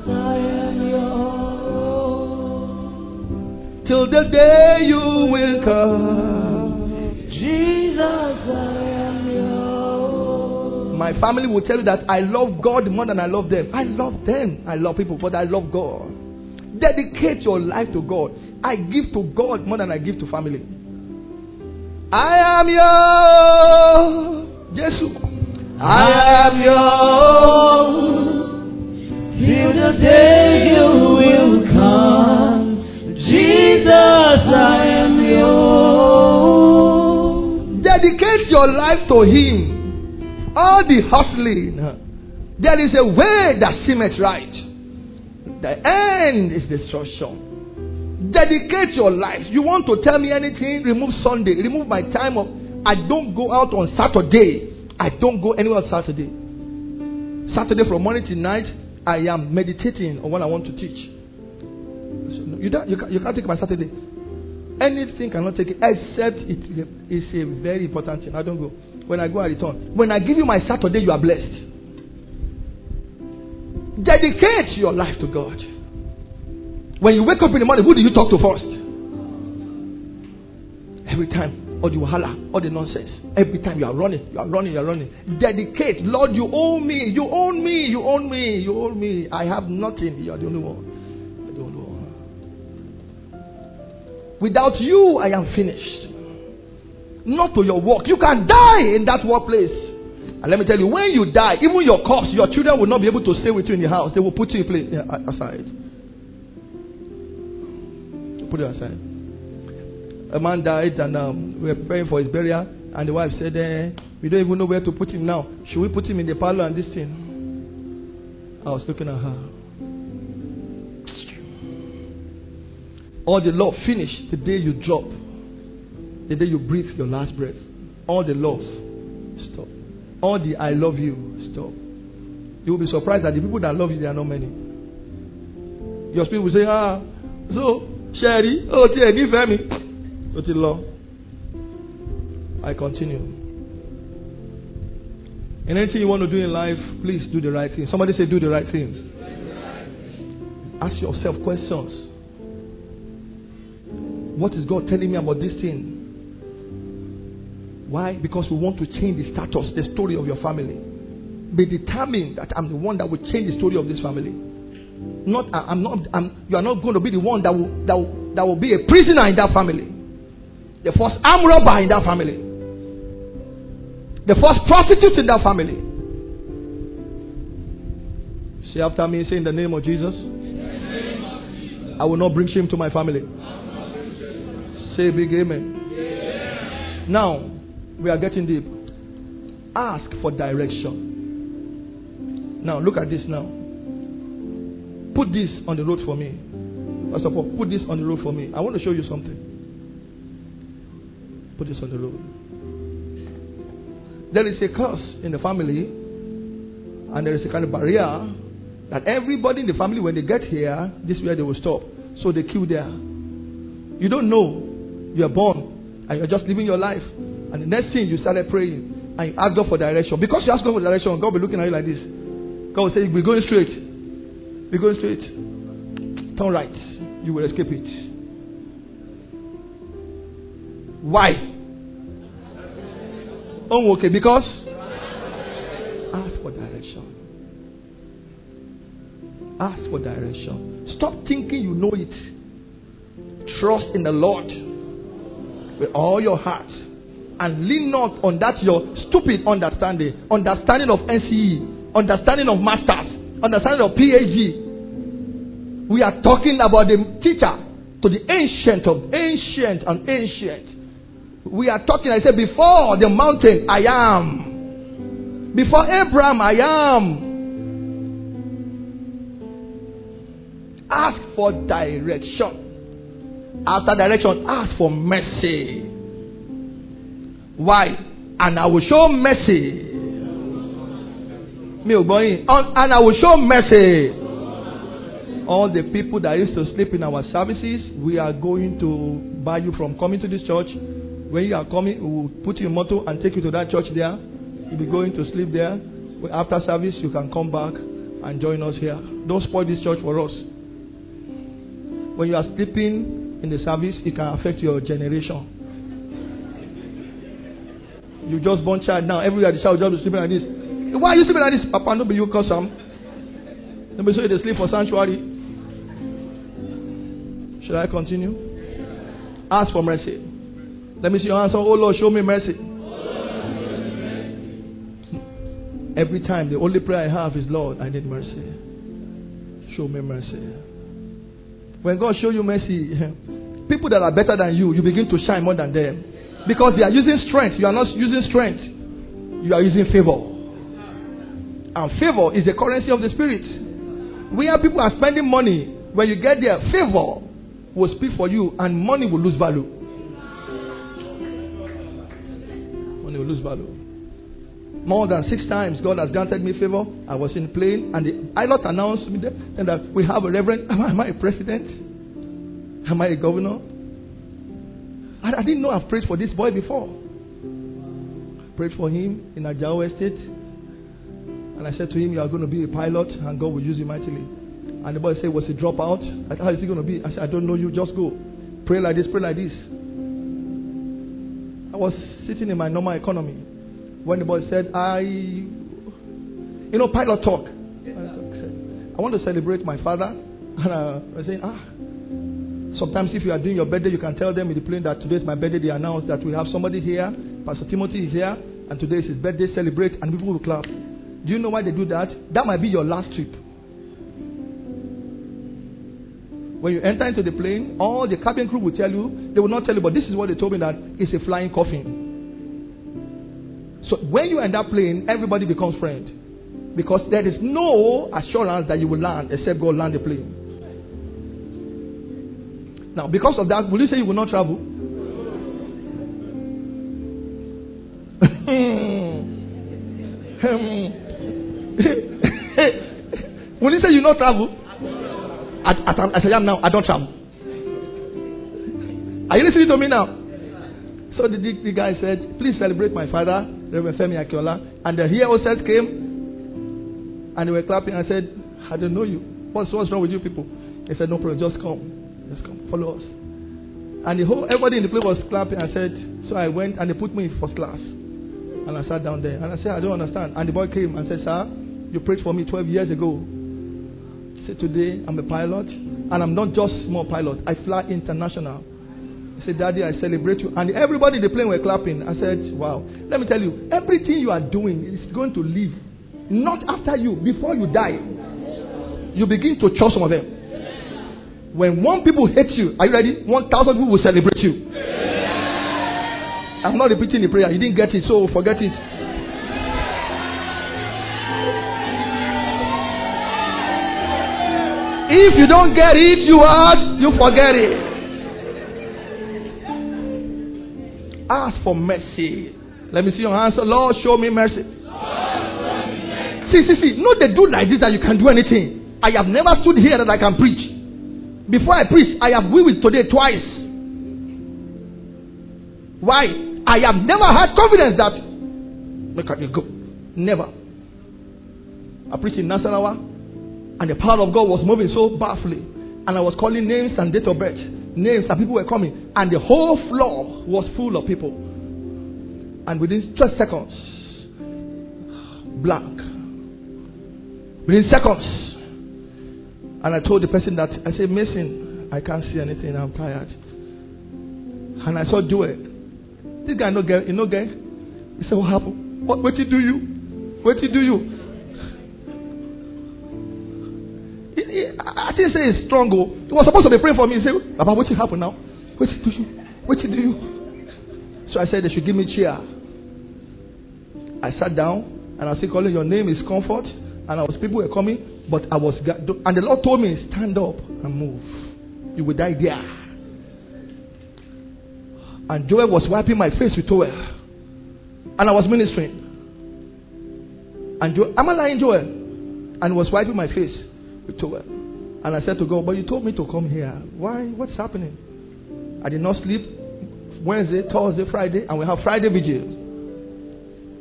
I am. Till the day you will come. Jesus, I am yours. My family will tell you that I love God more than I love them. I love them. I love people, but I love God. Dedicate your life to God. I give to God more than I give to family. I am yours. Jesus. I am yours till the day you will come. Jesus, I am yours. Dedicate your life to Him. All the hustling, there is a way that seemeth right. The end is destruction. Dedicate your life. You want to tell me anything? Remove Sunday. Remove my time. Of, I don't go out on Saturday. I don't go anywhere on Saturday. Saturday from morning to night, I am meditating on what I want to teach. You, don't, you, can't, you can't take my Saturday. Anything cannot take it except it is a very important thing. I don't go. When I go, I return. When I give you my Saturday, you are blessed. Dedicate your life to God. When you wake up in the morning, who do you talk to first? Every time all the wahala, all the nonsense. Every time you are running, you are running, you are running. Dedicate. Lord, you own me. You own me. You own me. You own me. I have nothing. You are the only one. Without you, I am finished. Not to your work. You can die in that workplace. And let me tell you, when you die, even your corpse, your children will not be able to stay with you in the house. They will put you place, aside. Put it aside a man died and um, we were praying for his burial. And the wife said, eh, We don't even know where to put him now. Should we put him in the parlor and this thing? I was looking at her. All the love finished the day you drop, the day you breathe your last breath. All the love, stop. All the I love you, stop. You will be surprised that the people that love you, they are not many. Your spirit will say, Ah, so, Sherry, oh, dear, give me. Ó ti lọ. I continue. In anything you want to do in life, please do the right thing. Somebody say, do the right thing. Ask yourself questions. What is God telling me about this thing? Why? Because we want to change the status, the story of your family. Be determined that I'm the one that will change the story of this family. Not, I'm not, I'm, you are not going to be the one that will, that will, that will be a prisoner in that family. The first arm robber in that family. The first prostitute in that family. Say after me, say in the name of Jesus. I will not bring shame to my family. Say big amen. Now, we are getting deep. Ask for direction. Now, look at this now. Put this on the road for me. Of all, put this on the road for me. I want to show you something put this on the road. There is a curse in the family, and there is a kind of barrier that everybody in the family, when they get here, this is where they will stop. So they kill there. You don't know you are born and you're just living your life. And the next thing you started praying and you ask God for direction. Because you ask God for direction, God will be looking at you like this. God will say, We're going straight. We're going straight. Turn right. You will escape it. Why? Oh, okay, because ask for direction. Ask for direction. Stop thinking you know it. Trust in the Lord with all your heart and lean not on that your stupid understanding, understanding of NCE, understanding of masters, understanding of PhD. We are talking about the teacher to the ancient of ancient and ancient. We are talking, I said, before the mountain, I am. Before Abraham, I am. Ask for direction. After direction, ask for mercy. Why? And I will show mercy. Me and I will show mercy. All the people that used to sleep in our services, we are going to buy you from coming to this church. When you are coming, we will put you in and take you to that church there. You'll be going to sleep there. After service, you can come back and join us here. Don't spoil this church for us. When you are sleeping in the service, it can affect your generation. You just born child now, everywhere the child just be sleeping like this. Why are you sleeping like this? Papa, no be you cause some. Me show you sleep for sanctuary. Should I continue? Ask for mercy. Let me see your answer. Oh Lord, show me mercy. Every time, the only prayer I have is, Lord, I need mercy. Show me mercy. When God show you mercy, people that are better than you, you begin to shine more than them. Because they are using strength. You are not using strength. You are using favor. And favor is the currency of the spirit. Where people are spending money, when you get there, favor will speak for you and money will lose value. Money will lose value. More than six times God has granted me favor. I was in plane and the pilot announced me that, we have a reverend. Am I, am I a president? Am I a governor? I, I didn't know I've prayed for this boy before. Prayed for him in Ajao Estate. And I said to him, You are going to be a pilot and God will use you mightily. And the boy said, Was he dropout? How is he going to be? I said, I don't know you, just go. Pray like this, pray like this. I was sitting in my normal economy. When the boy said, I, you know, pilot talk. I want to celebrate my father. And I was saying, ah, sometimes if you are doing your birthday, you can tell them in the plane that today is my birthday. They announce that we have somebody here. Pastor Timothy is here. And today is his birthday. Celebrate. And people will clap. Do you know why they do that? That might be your last trip. When you enter into the plane, all the cabin crew will tell you, they will not tell you, but this is what they told me that it's a flying coffin. So when you end up playing, everybody becomes friend. Because there is no assurance that you will land except God land the plane. Now, because of that, will you say you will not travel? will you say you not travel? At, at, as I am now, I don't travel. Are you listening to me now? So the, the, the guy said, Please celebrate my father Reverend Femi Akinola. And the here hostess came and they were clapping. I said, I don't know you. What's, what's wrong with you people? He said, No problem, just come. Just come, follow us. And the whole everybody in the place was clapping. I said, So I went and they put me in first class. And I sat down there. And I said, I don't understand. And the boy came and said, Sir, you prayed for me 12 years ago. He said, Today I'm a pilot. And I'm not just small pilot. I fly international. He said, Daddy, I celebrate you. And everybody in the plane were clapping. I said, Wow. Let me tell you, everything you are doing is going to live. Not after you, before you die. You begin to trust some of them. When one people hate you, are you ready? One thousand people will celebrate you. I'm not repeating the prayer. You didn't get it, so forget it. If you don't get it, you ask, you forget it. Ask for mercy. Let me see your answer. Lord, show me mercy. See, see, see. No, they do like this that you can do anything. I have never stood here that I can preach. Before I preach, I have with today twice. Why? I have never had confidence that make it go. Never. I preached in Nasarawa, and the power of God was moving so powerfully. And I was calling names and date of birth. Names and people were coming. And the whole floor was full of people. And within 12 seconds, blank. Within seconds. And I told the person that, I said, Mason, I can't see anything. I'm tired. And I saw do it. This guy no get, you know get. He said, What happened? What what you do you? What you do you? I didn't say it's strong. Oh. He was supposed to be praying for me. He said, Papa, what you happen now? What do you? What do you? So I said they should give me chair. I sat down and I said, calling your name is comfort. And I was people were coming, but I was and the Lord told me, stand up and move. You will die there. And Joel was wiping my face with towel. And I was ministering. And Joel, am I lying, Joel? And was wiping my face towel. And I said to God, But you told me to come here. Why? What's happening? I did not sleep Wednesday, Thursday, Friday, and we have Friday vigil.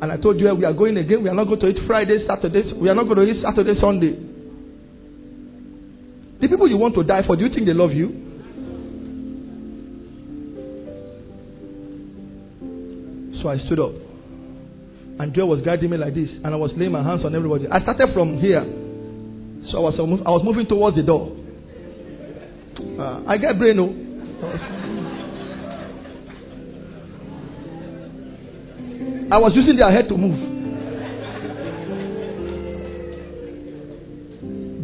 And I told you we are going again. We are not going to eat Friday, Saturday. We are not going to eat Saturday, Sunday. The people you want to die for, do you think they love you? So I stood up. And Joe was guiding me like this. And I was laying my hands on everybody. I started from here. So I was, I was moving towards the door. Uh, I get brain, no. I was using their head to move.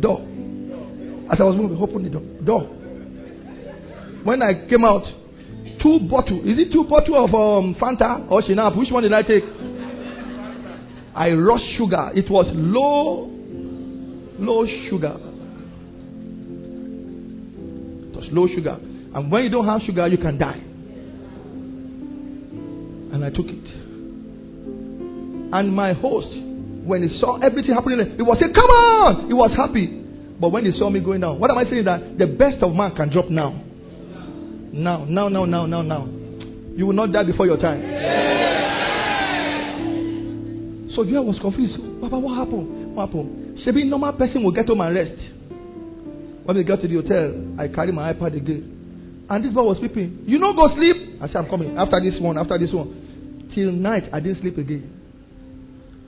Door. As I was moving, open the door. Door. When I came out, two bottle. Is it two bottle of um, Fanta or Shinap? Which one did I take? I rushed sugar. It was low, low sugar. Was low sugar. And when you don't have sugar, you can die. And I took it. And my host, when he saw everything happening, he was saying, Come on! He was happy. But when he saw me going down, what am I saying? That the best of man can drop now. Now, now, now, now, now, now. You will not die before your time. So Joel was confused. Papa, what happened? What happened? Should be normal person will get home and rest. When we got to the hotel, I carried my iPad again. And this boy was sleeping. You know, go sleep. I said, I'm coming. After this one, after this one. Till night, I didn't sleep again.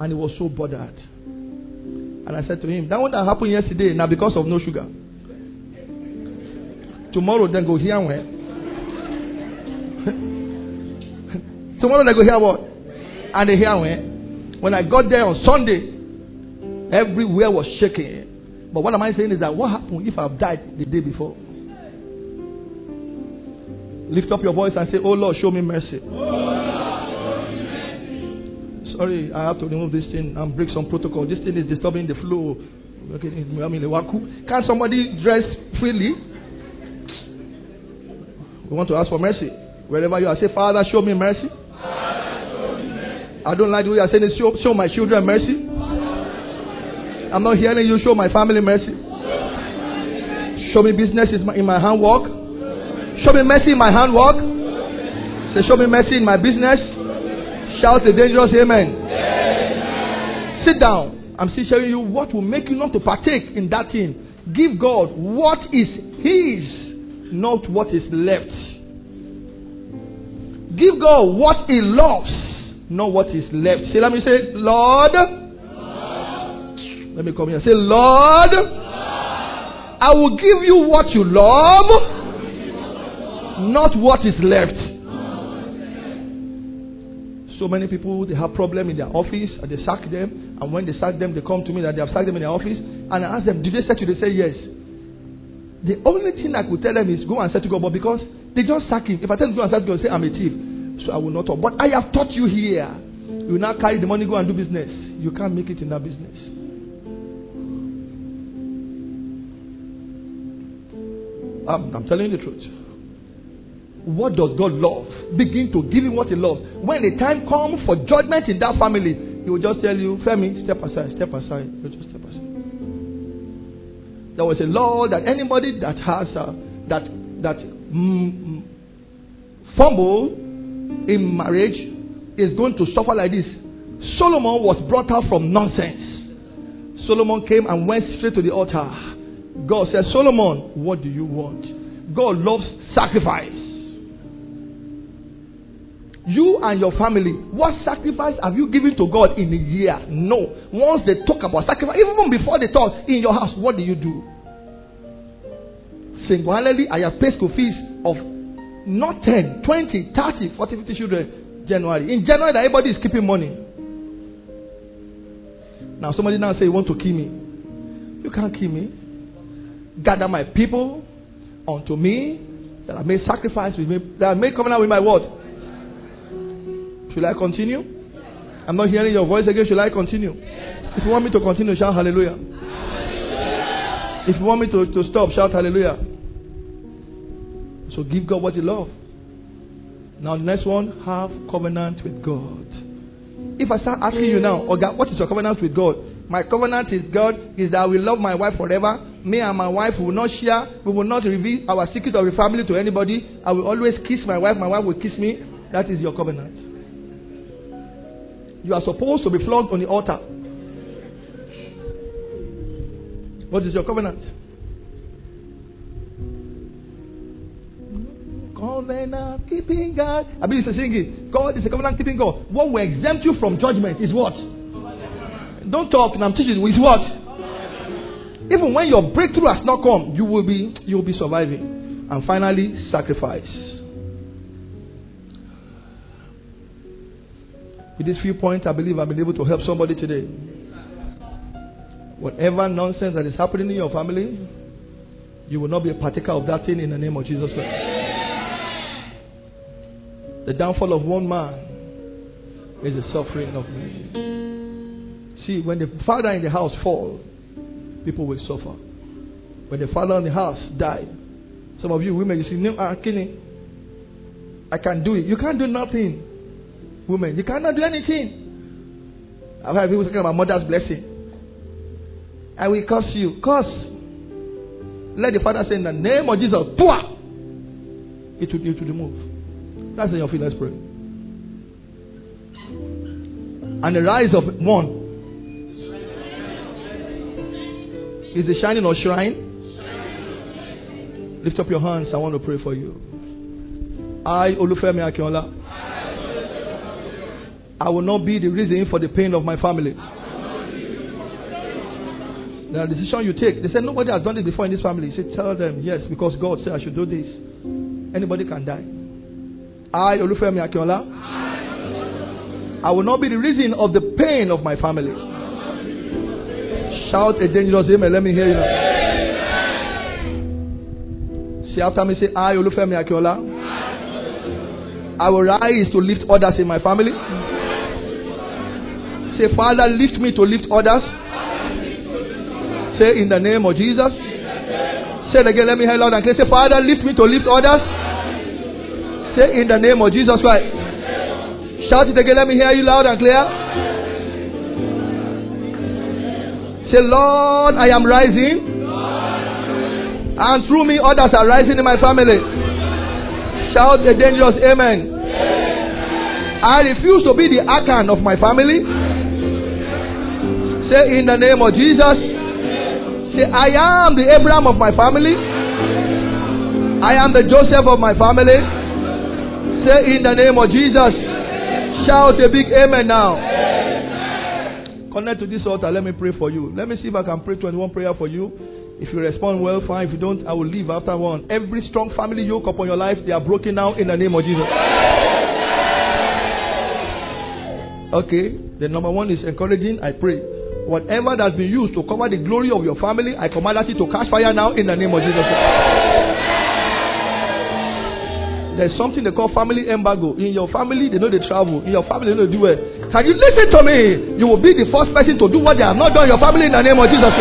And he was so bothered. And I said to him, That one that happened yesterday, now because of no sugar. Tomorrow, then go here where? Tomorrow they go hear what? And they hear when? When I got there on Sunday, everywhere was shaking. But what am I saying is that what happened if I've died the day before? Lift up your voice and say, Oh Lord, show me mercy. Sorry, I have to remove this thing and break some protocol. This thing is disturbing the flow. Can somebody dress freely? We want to ask for mercy. Wherever you are, say, Father, show me mercy. I don't like the way you are saying it. Show, show my children mercy. I'm not hearing you show my family mercy. Show me business in my handwork. Show me mercy in my handwork. Say, show me mercy in my business. Shout a dangerous amen. amen. Sit down. I'm still showing you what will make you not to partake in that thing. Give God what is His, not what is left. Give God what He loves, not what is left. Say, let me say, Lord. Let me come here. And say, Lord, Lord, I will give you what you love, not what is left. So many people they have problem in their office and they sack them, and when they sack them, they come to me that they have sacked them in their office, and I ask them, "Did they say you?" They say yes. The only thing I could tell them is go and say to God, but because they just sack him. If I tell them go and to God, say I'm a thief, so I will not talk. But I have taught you here. You now carry the money, go and do business. You can't make it in that business. I'm, I'm telling you the truth. What does God love? Begin to give him what he loves. When the time comes for judgment in that family, he will just tell you, Femi, step aside, step aside. You just step aside. There was a law that anybody that has uh, that that mm, fumble in marriage is going to suffer like this. Solomon was brought out from nonsense. Solomon came and went straight to the altar. God said, Solomon, what do you want? God loves sacrifice. You and your family, what sacrifice have you given to God in a year? No. Once they talk about sacrifice, even before they talk in your house, what do you do? Single handedly, I have paid school fees of not 10, 20, 30, 40, 50 children January. In January, everybody is keeping money. Now somebody now say you want to kill me. You can't kill me. Gather my people unto me that I may sacrifice with me, that I made covenant with my word. Should I continue? I'm not hearing your voice again. Should I continue? If you want me to continue, shout hallelujah. hallelujah. If you want me to, to stop, shout hallelujah. So give God what you love. Now, the next one, have covenant with God. If I start asking you now, oh God, what is your covenant with God? My covenant is God is that I will love my wife forever. Me and my wife will not share. We will not reveal our secret of the family to anybody. I will always kiss my wife. My wife will kiss me. That is your covenant. You are supposed to be flogged on the altar. What is your covenant? Covenant keeping God. I mean, it's a singing. God is a covenant keeping God. What will exempt you from judgment is what? Don't talk, and I'm teaching with what? Even when your breakthrough has not come, you will be you will be surviving. And finally, sacrifice. With these few points, I believe I've been able to help somebody today. Whatever nonsense that is happening in your family, you will not be a partaker of that thing in the name of Jesus Christ. The downfall of one man is the suffering of many. See, when the father in the house fall, people will suffer. When the father in the house die, some of you women, you see, no, I'm killing. I can do it. You can't do nothing. Women, you cannot do anything. I've heard people talking about mother's blessing. I will curse you. Curse. Let the father say in the name of Jesus, Pua! It will, it will remove. That's in your feet. Let's pray. And the rise of one is it shining or shrine. Lift up your hands. I want to pray for you. I, Olufemi Akinola, I will not be the reason for the pain of my family. The decision you take, they said nobody has done this before in this family. You say, tell them yes, because God said I should do this. Anybody can die. I, Olufemi Akinola, I will not be the reason of the pain of my family. Shout a dangerous amen. Let me hear you now. Say after me, say, I, Olufemi Akinola, I will rise to lift others in my family. Say, Father, lift me to lift others. Say, in the name of Jesus. Say it again. Let me hear loud and clear. Say, Father, lift me to lift others. Say in the name of Jesus Christ. Shout it again. Let me hear you loud and clear. Say, Lord, I am rising. And through me, others are rising in my family. Shout a dangerous amen. I refuse to be the Achan of my family. Say in the name of Jesus. Say, I am the Abraham of my family. I am the Joseph of my family. Say in the name of Jesus. Shout a big amen now. Connect to this altar. Let me pray for you. Let me see if I can pray 21 prayer for you. If you respond well, fine. If you don't, I will leave after one. Every strong family yoke upon your life, they are broken now in the name of Jesus. Okay. The number one is encouraging. I pray. Whatever that's been used to cover the glory of your family, I command that to catch fire now in the name of Jesus. There's something they call family embargo. In your family, they know they travel. In your family, they know they do it. Can you listen to me? You will be the first person to do what they have not done your family in the name of Jesus.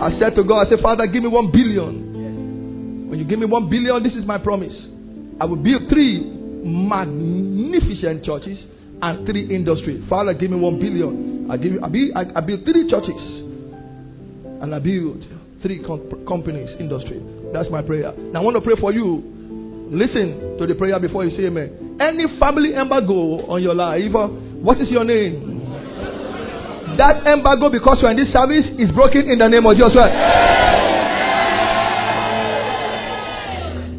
I said to God, I said, Father, give me one billion. When you give me one billion, this is my promise. I will build three magnificent churches and three industries. Father, give me one billion. I give you, I build, I, I build three churches and I build three comp- companies, industry. That's my prayer. Now I want to pray for you. Listen to the prayer before you say amen. Any family embargo on your life, uh, what is your name? That embargo, because you're in this service, is broken in the name of Jesus.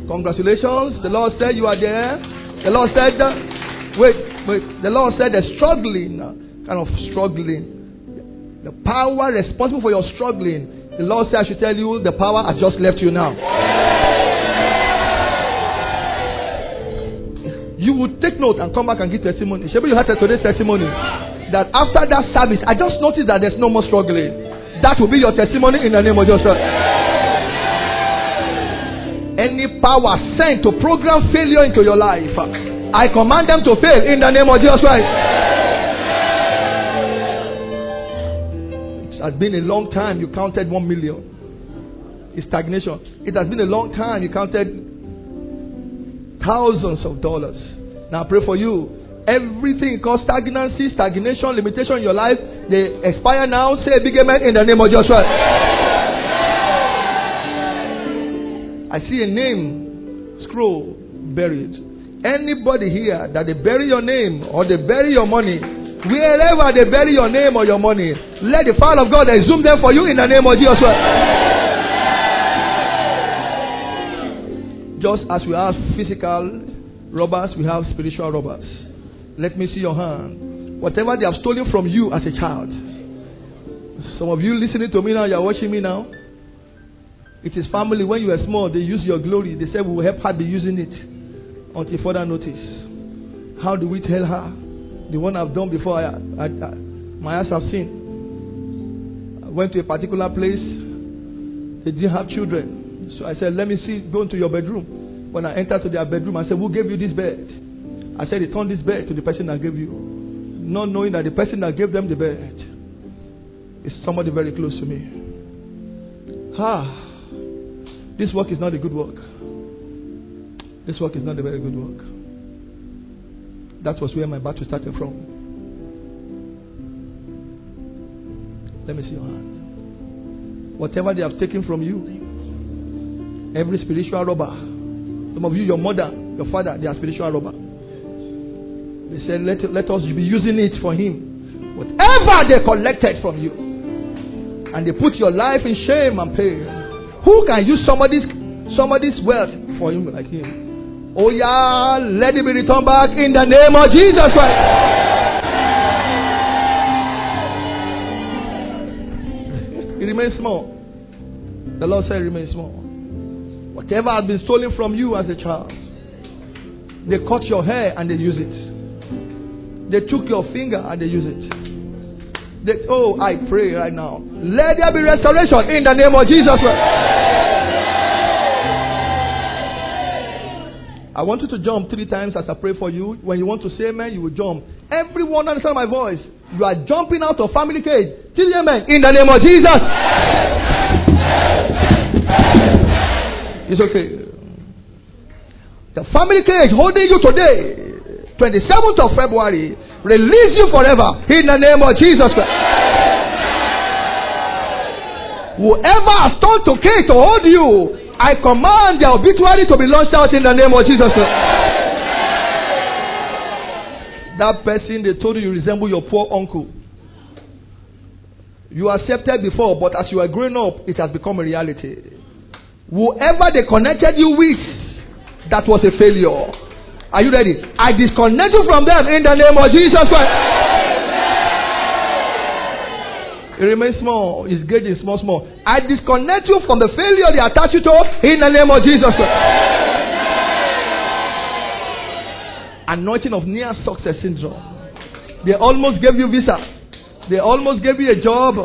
Congratulations. The Lord said you are there. The Lord said, wait, wait. The Lord said they're struggling, uh, kind of struggling. The power responsible for your struggling. The Lord said, I should tell you, the power has just left you now. You will take note and come back and give testimony. Maybe you had today's testimony that after that service, I just noticed that there's no more struggling. That will be your testimony in the name of Jesus. Any power sent to program failure into your life, I command them to fail in the name of Jesus Christ. It has been a long time you counted one million. It's stagnation. It has been a long time you counted thousands of dollars. Now I pray for you. Everything called stagnancy, stagnation, limitation in your life, they expire now. Say a big amen in the name of Joshua. I see a name scroll buried. Anybody here that they bury your name or they bury your money, wherever they bury your name or your money, let the fire of God exhume them for you in the name of Jesus. Just as we have physical robbers, we have spiritual robbers. Let me see your hand. Whatever they have stolen from you as a child. Some of you listening to me now, you are watching me now. It is family. When you were small, they use your glory. They said, We will help her be using it until further notice. How do we tell her? The one I've done before, I, I, I, my eyes have seen. I went to a particular place, they didn't have children. So I said, Let me see, go into your bedroom. When I entered to their bedroom, I said, Who gave you this bed? I said, Return this bed to the person that gave you. Not knowing that the person that gave them the bed is somebody very close to me. Ah, this work is not a good work. This work is not a very good work. That was where my battle started from. Let me see your hand. Whatever they have taken from you, Every spiritual robber. Some of you, your mother, your father, they are spiritual robber. They said, let, let us be using it for him. Whatever they collected from you. And they put your life in shame and pain. Who can use somebody's somebody's wealth for him like him? Oh yeah, let it be returned back in the name of Jesus Christ. it remains small. The Lord said, remain small. Whatever has been stolen from you as a child, they cut your hair and they use it. They took your finger and they use it. They, oh, I pray right now. Let there be restoration in the name of Jesus. I want you to jump three times as I pray for you. When you want to say amen, you will jump. Everyone understand my voice. You are jumping out of family cage. Tell amen in the name of Jesus. It's okay. The family cage holding you today, 27th of February, release you forever in the name of Jesus Christ. Whoever has turned to cage to hold you, I command the obituary to be launched out in the name of Jesus Christ. That person they told you you resemble your poor uncle. You accepted before, but as you are growing up, it has become a reality. Whoever they connected you with, that was a failure. Are you ready? I disconnect you from them in the name of Jesus Christ. It remains small. It's getting small, small. I disconnect you from the failure they attach you to in the name of Jesus Christ. Anointing of near success syndrome. They almost gave you visa. They almost gave you a job.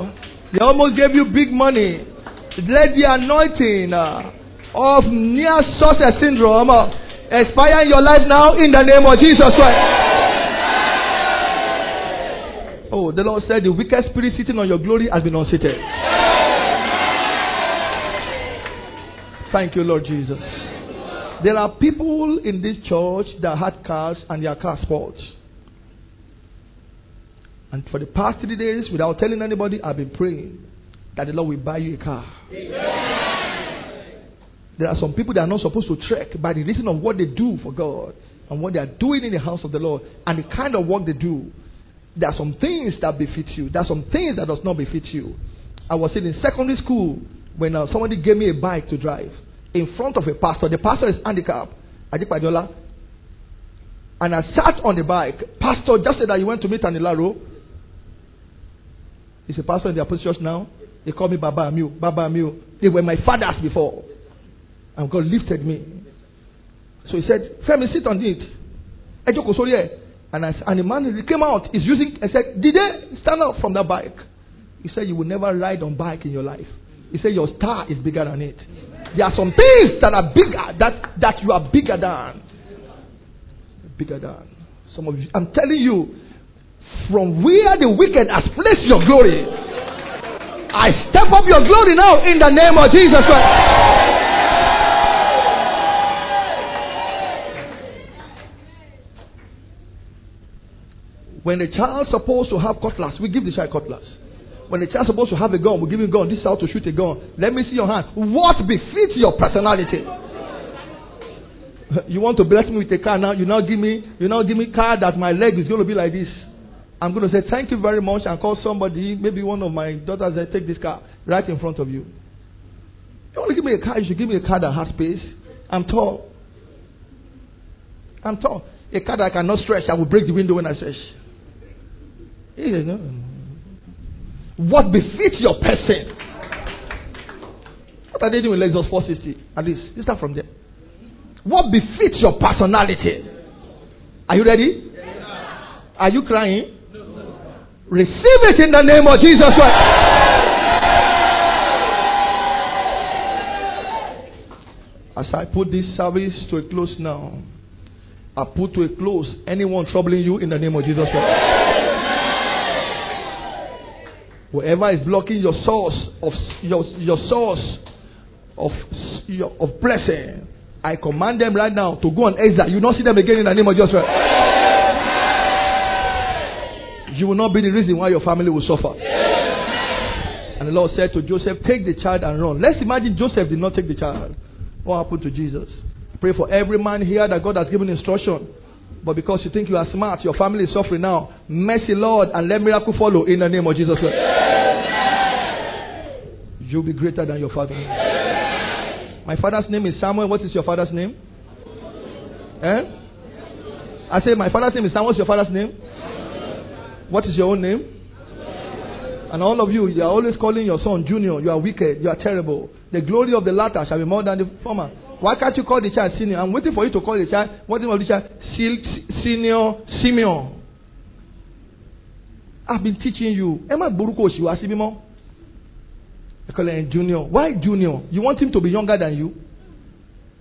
They almost gave you big money. Let the anointing uh, of near success syndrome uh, expire in your life now in the name of Jesus Christ. Oh, the Lord said the wicked spirit sitting on your glory has been unseated. Thank you, Lord Jesus. There are people in this church that had cars and their cars spoiled. And for the past three days, without telling anybody, I've been praying that the Lord will buy you a car. Amen. There are some people that are not supposed to trek by the reason of what they do for God and what they are doing in the house of the Lord and the kind of work they do. There are some things that befit you. There are some things that does not befit you. I was in secondary school when uh, somebody gave me a bike to drive in front of a pastor. The pastor is handicapped. I Adipajola. And I sat on the bike. Pastor just said that he went to meet Anilaro. He's a pastor in the apostles now. They call me Baba Amiu. Baba Amiu. They were my fathers before. And God lifted me. So he said, Femi, sit on it. And, I, and the man came out, he's using, I said, Did they stand up from that bike? He said, You will never ride on bike in your life. He said, Your star is bigger than it. There are some things that are bigger, that, that you are bigger than. Bigger than. Some of you, I'm telling you, from where the wicked has placed your glory, I step up your glory now in the name of Jesus Christ. When the child's supposed to have cutlass, we give the child cutlass. When the child's supposed to have a gun, we give him a gun. This is how to shoot a gun. Let me see your hand. What befits your personality? You want to bless me with a car now? You now give me, you now give me car that my leg is going to be like this. I'm going to say thank you very much and call somebody, maybe one of my daughters, that take this car right in front of you. You want to give me a car? You should give me a car that has space. I'm tall. I'm tall. A car that I cannot stretch, I will break the window when I stretch. What befits your person? What are they doing with Lexus 460? At least, you start from there. What befits your personality? Are you ready? Are you crying? Receive it in the name of Jesus Christ. As I put this service to a close now, I put to a close anyone troubling you in the name of Jesus Christ. Whoever is blocking your source of your, your source of your, of blessing, I command them right now to go and exile. You not see them again in the name of Jesus. You will not be the reason why your family will suffer. And the Lord said to Joseph, Take the child and run. Let's imagine Joseph did not take the child. What happened to Jesus? Pray for every man here that God has given instruction but because you think you are smart, your family is suffering now. Mercy, Lord, and let miracle follow in the name of Jesus Christ. You'll be greater than your father. My father's name is Samuel. What is your father's name? Eh? I say, my father's name is Samuel. What's your father's name? What is your own name? And all of you, you are always calling your son junior. You are wicked. You are terrible. The glory of the latter shall be more than the former. Why can't you call the child senior? I'm waiting for you to call the child. What of the child? Senior Simeon. I've been teaching you. Emma Buruko Shiwa Sibimo. I call him junior. Why junior? You want him to be younger than you?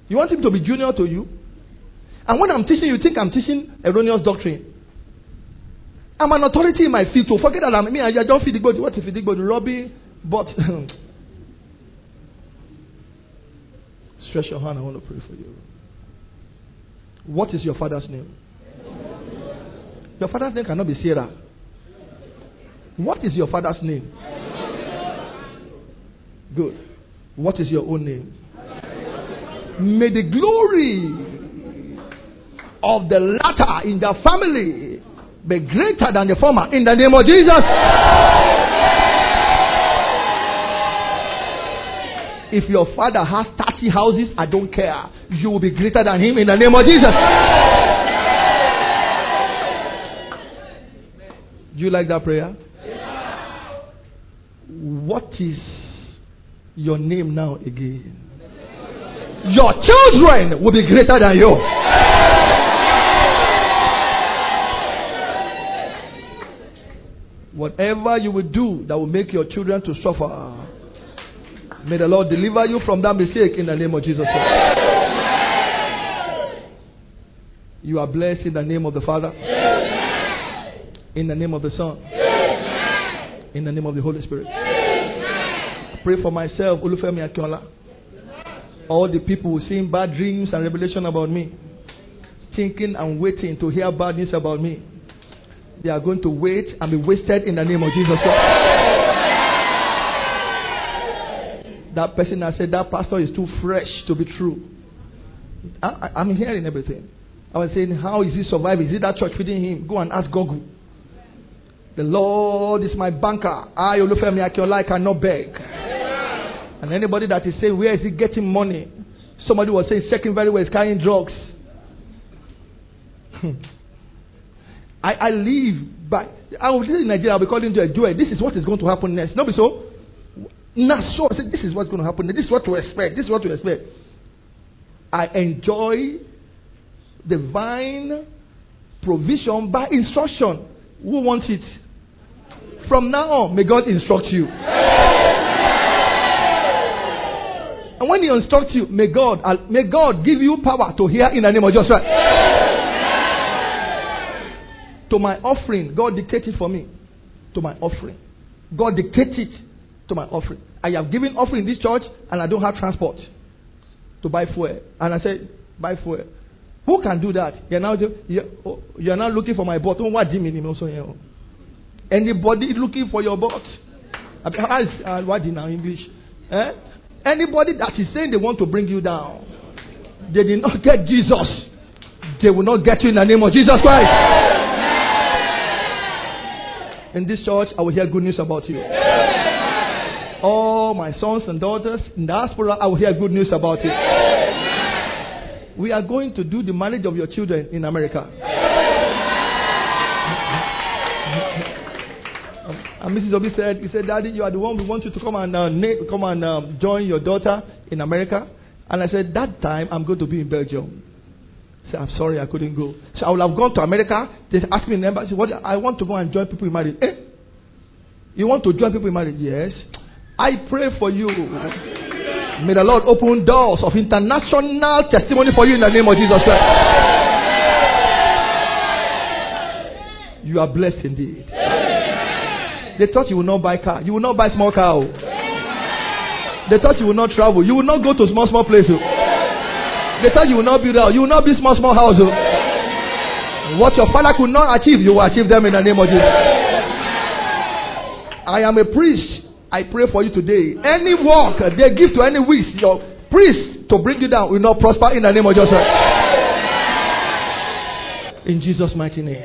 You want him to be junior to you? And when I'm teaching, you think I'm teaching erroneous doctrine. I'm an authority in my field. To forget that I'm me. I don't feed the body. What if the body? Robbing, but Stretch your hand. I want to pray for you. What is your father's name? Your father's name cannot be Sarah. What is your father's name? Good. What is your own name? May the glory of the latter in the family be greater than the former in the name of Jesus. If your father has 30 houses, I don't care. You will be greater than him in the name of Jesus. Do you like that prayer? What is your name now again? Your children will be greater than you. Whatever you will do that will make your children to suffer, May the Lord deliver you from that mistake in the name of Jesus Christ. You are blessed in the name of the Father, in the name of the Son, in the name of the Holy Spirit. Pray for myself, Olufemi Akinola. All the people who seeing bad dreams and revelation about me, thinking and waiting to hear bad news about me, they are going to wait and be wasted in the name of Jesus Christ. That person that said that pastor is too fresh to be true. I, am hearing everything. I was saying, how is he surviving? Is it that church feeding him? Go and ask Google. The Lord is my banker. I, Olufemi Akinola, I cannot beg. And anybody that is saying, where is he getting money? Somebody was saying, checking very well, is carrying drugs. I, I live by, I will in Nigeria, I'll be calling to a joy. This is what is going to happen next. Not be so. Not sure. I said, this is what's going to happen. This is what to expect. This is what to expect. I enjoy divine provision by instruction. Who wants it? From now on, may God instruct you. And when He instructs you, may God, uh, may God give you power to hear in the name of Jesus. To my offering, God dictated for me. To my offering. God dictated to my offering. I have given offering in this church and I don't have transport to buy fuel. And I said, buy fuel. Who can do that? You're now, you're, now looking for my boat. What do you mean? Anybody looking for your boat? Uh, what in our English? Eh? Anybody that is saying they want to bring you down, they did not get Jesus. They will not get you in the name of Jesus Christ. In this church, I will hear good news about you. All my sons and daughters in the diaspora, I will hear good news about you. We are going to do the marriage of your children in America. And Mrs. Obi said, "He said, Daddy, you are the one we want you to come and uh, come and um, join your daughter in America." And I said, "That time I'm going to be in Belgium." Say, I'm sorry, I couldn't go. So I would have gone to America. They asked me in the embassy, "What? I want to go and join people in marriage." Eh? You want to join people in marriage? Yes. I pray for you. May the Lord open doors of international testimony for you in the name of Jesus Christ. You are blessed indeed. They thought you will not buy car. You will not buy small car. Oh. They thought you will not travel. You will not go to small, small places. They thought you will not build house. You will not build small, small house. What your father could not achieve, you will achieve them in the name of Jesus. I am a priest. I pray for you today. Any work they give to any wish, your priest to bring you down will not prosper in the name of Jesus. In Jesus' mighty name.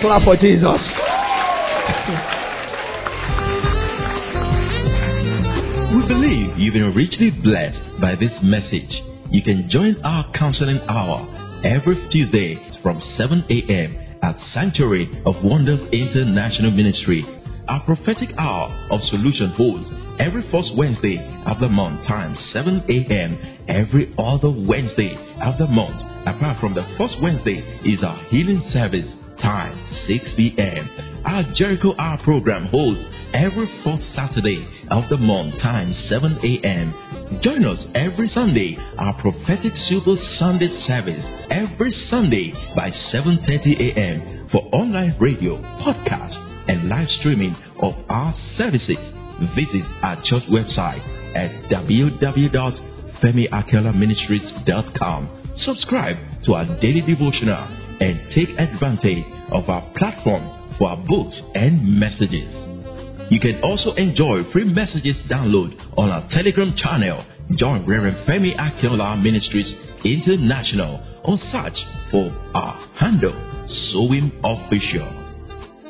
Clap for Jesus. We believe you've been richly blessed by this message. You can join our counseling hour every Tuesday from 7 a.m. at Sanctuary of Wonders International Ministry. Our prophetic hour of solution holds every first Wednesday of the month times 7 a.m. every other Wednesday of the month. Apart from the first Wednesday is our healing service time 6 p.m. Our Jericho Hour program holds every fourth Saturday of the month, time 7 a.m. Join us every Sunday, our prophetic Super Sunday service, every Sunday by 7.30 a.m. for online radio, podcast, and live streaming of our services. Visit our church website at www.femiakinolaministries.com. Subscribe to our daily devotional and take advantage of our platform for our books and messages. You can also enjoy free messages download on our Telegram channel. Join Reverend Femi Akinola Ministries International or search for our handle, Sowim Official.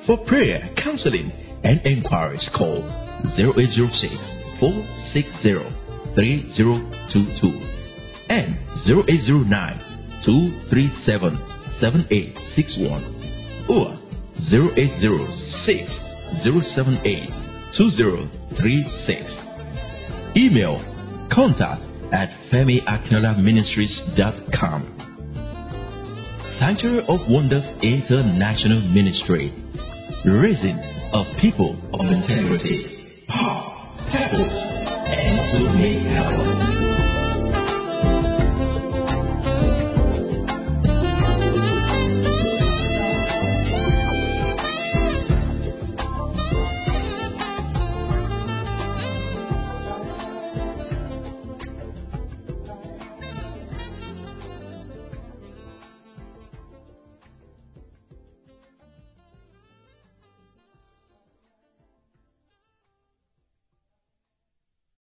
For prayer, counseling, and inquiries, call 0806 460 3022 and 0809 237 7861 or 0806 078 Email contact at femiakinola Sanctuary of Wonders International Ministry. Raising a people of integrity, power, purpose, and to make.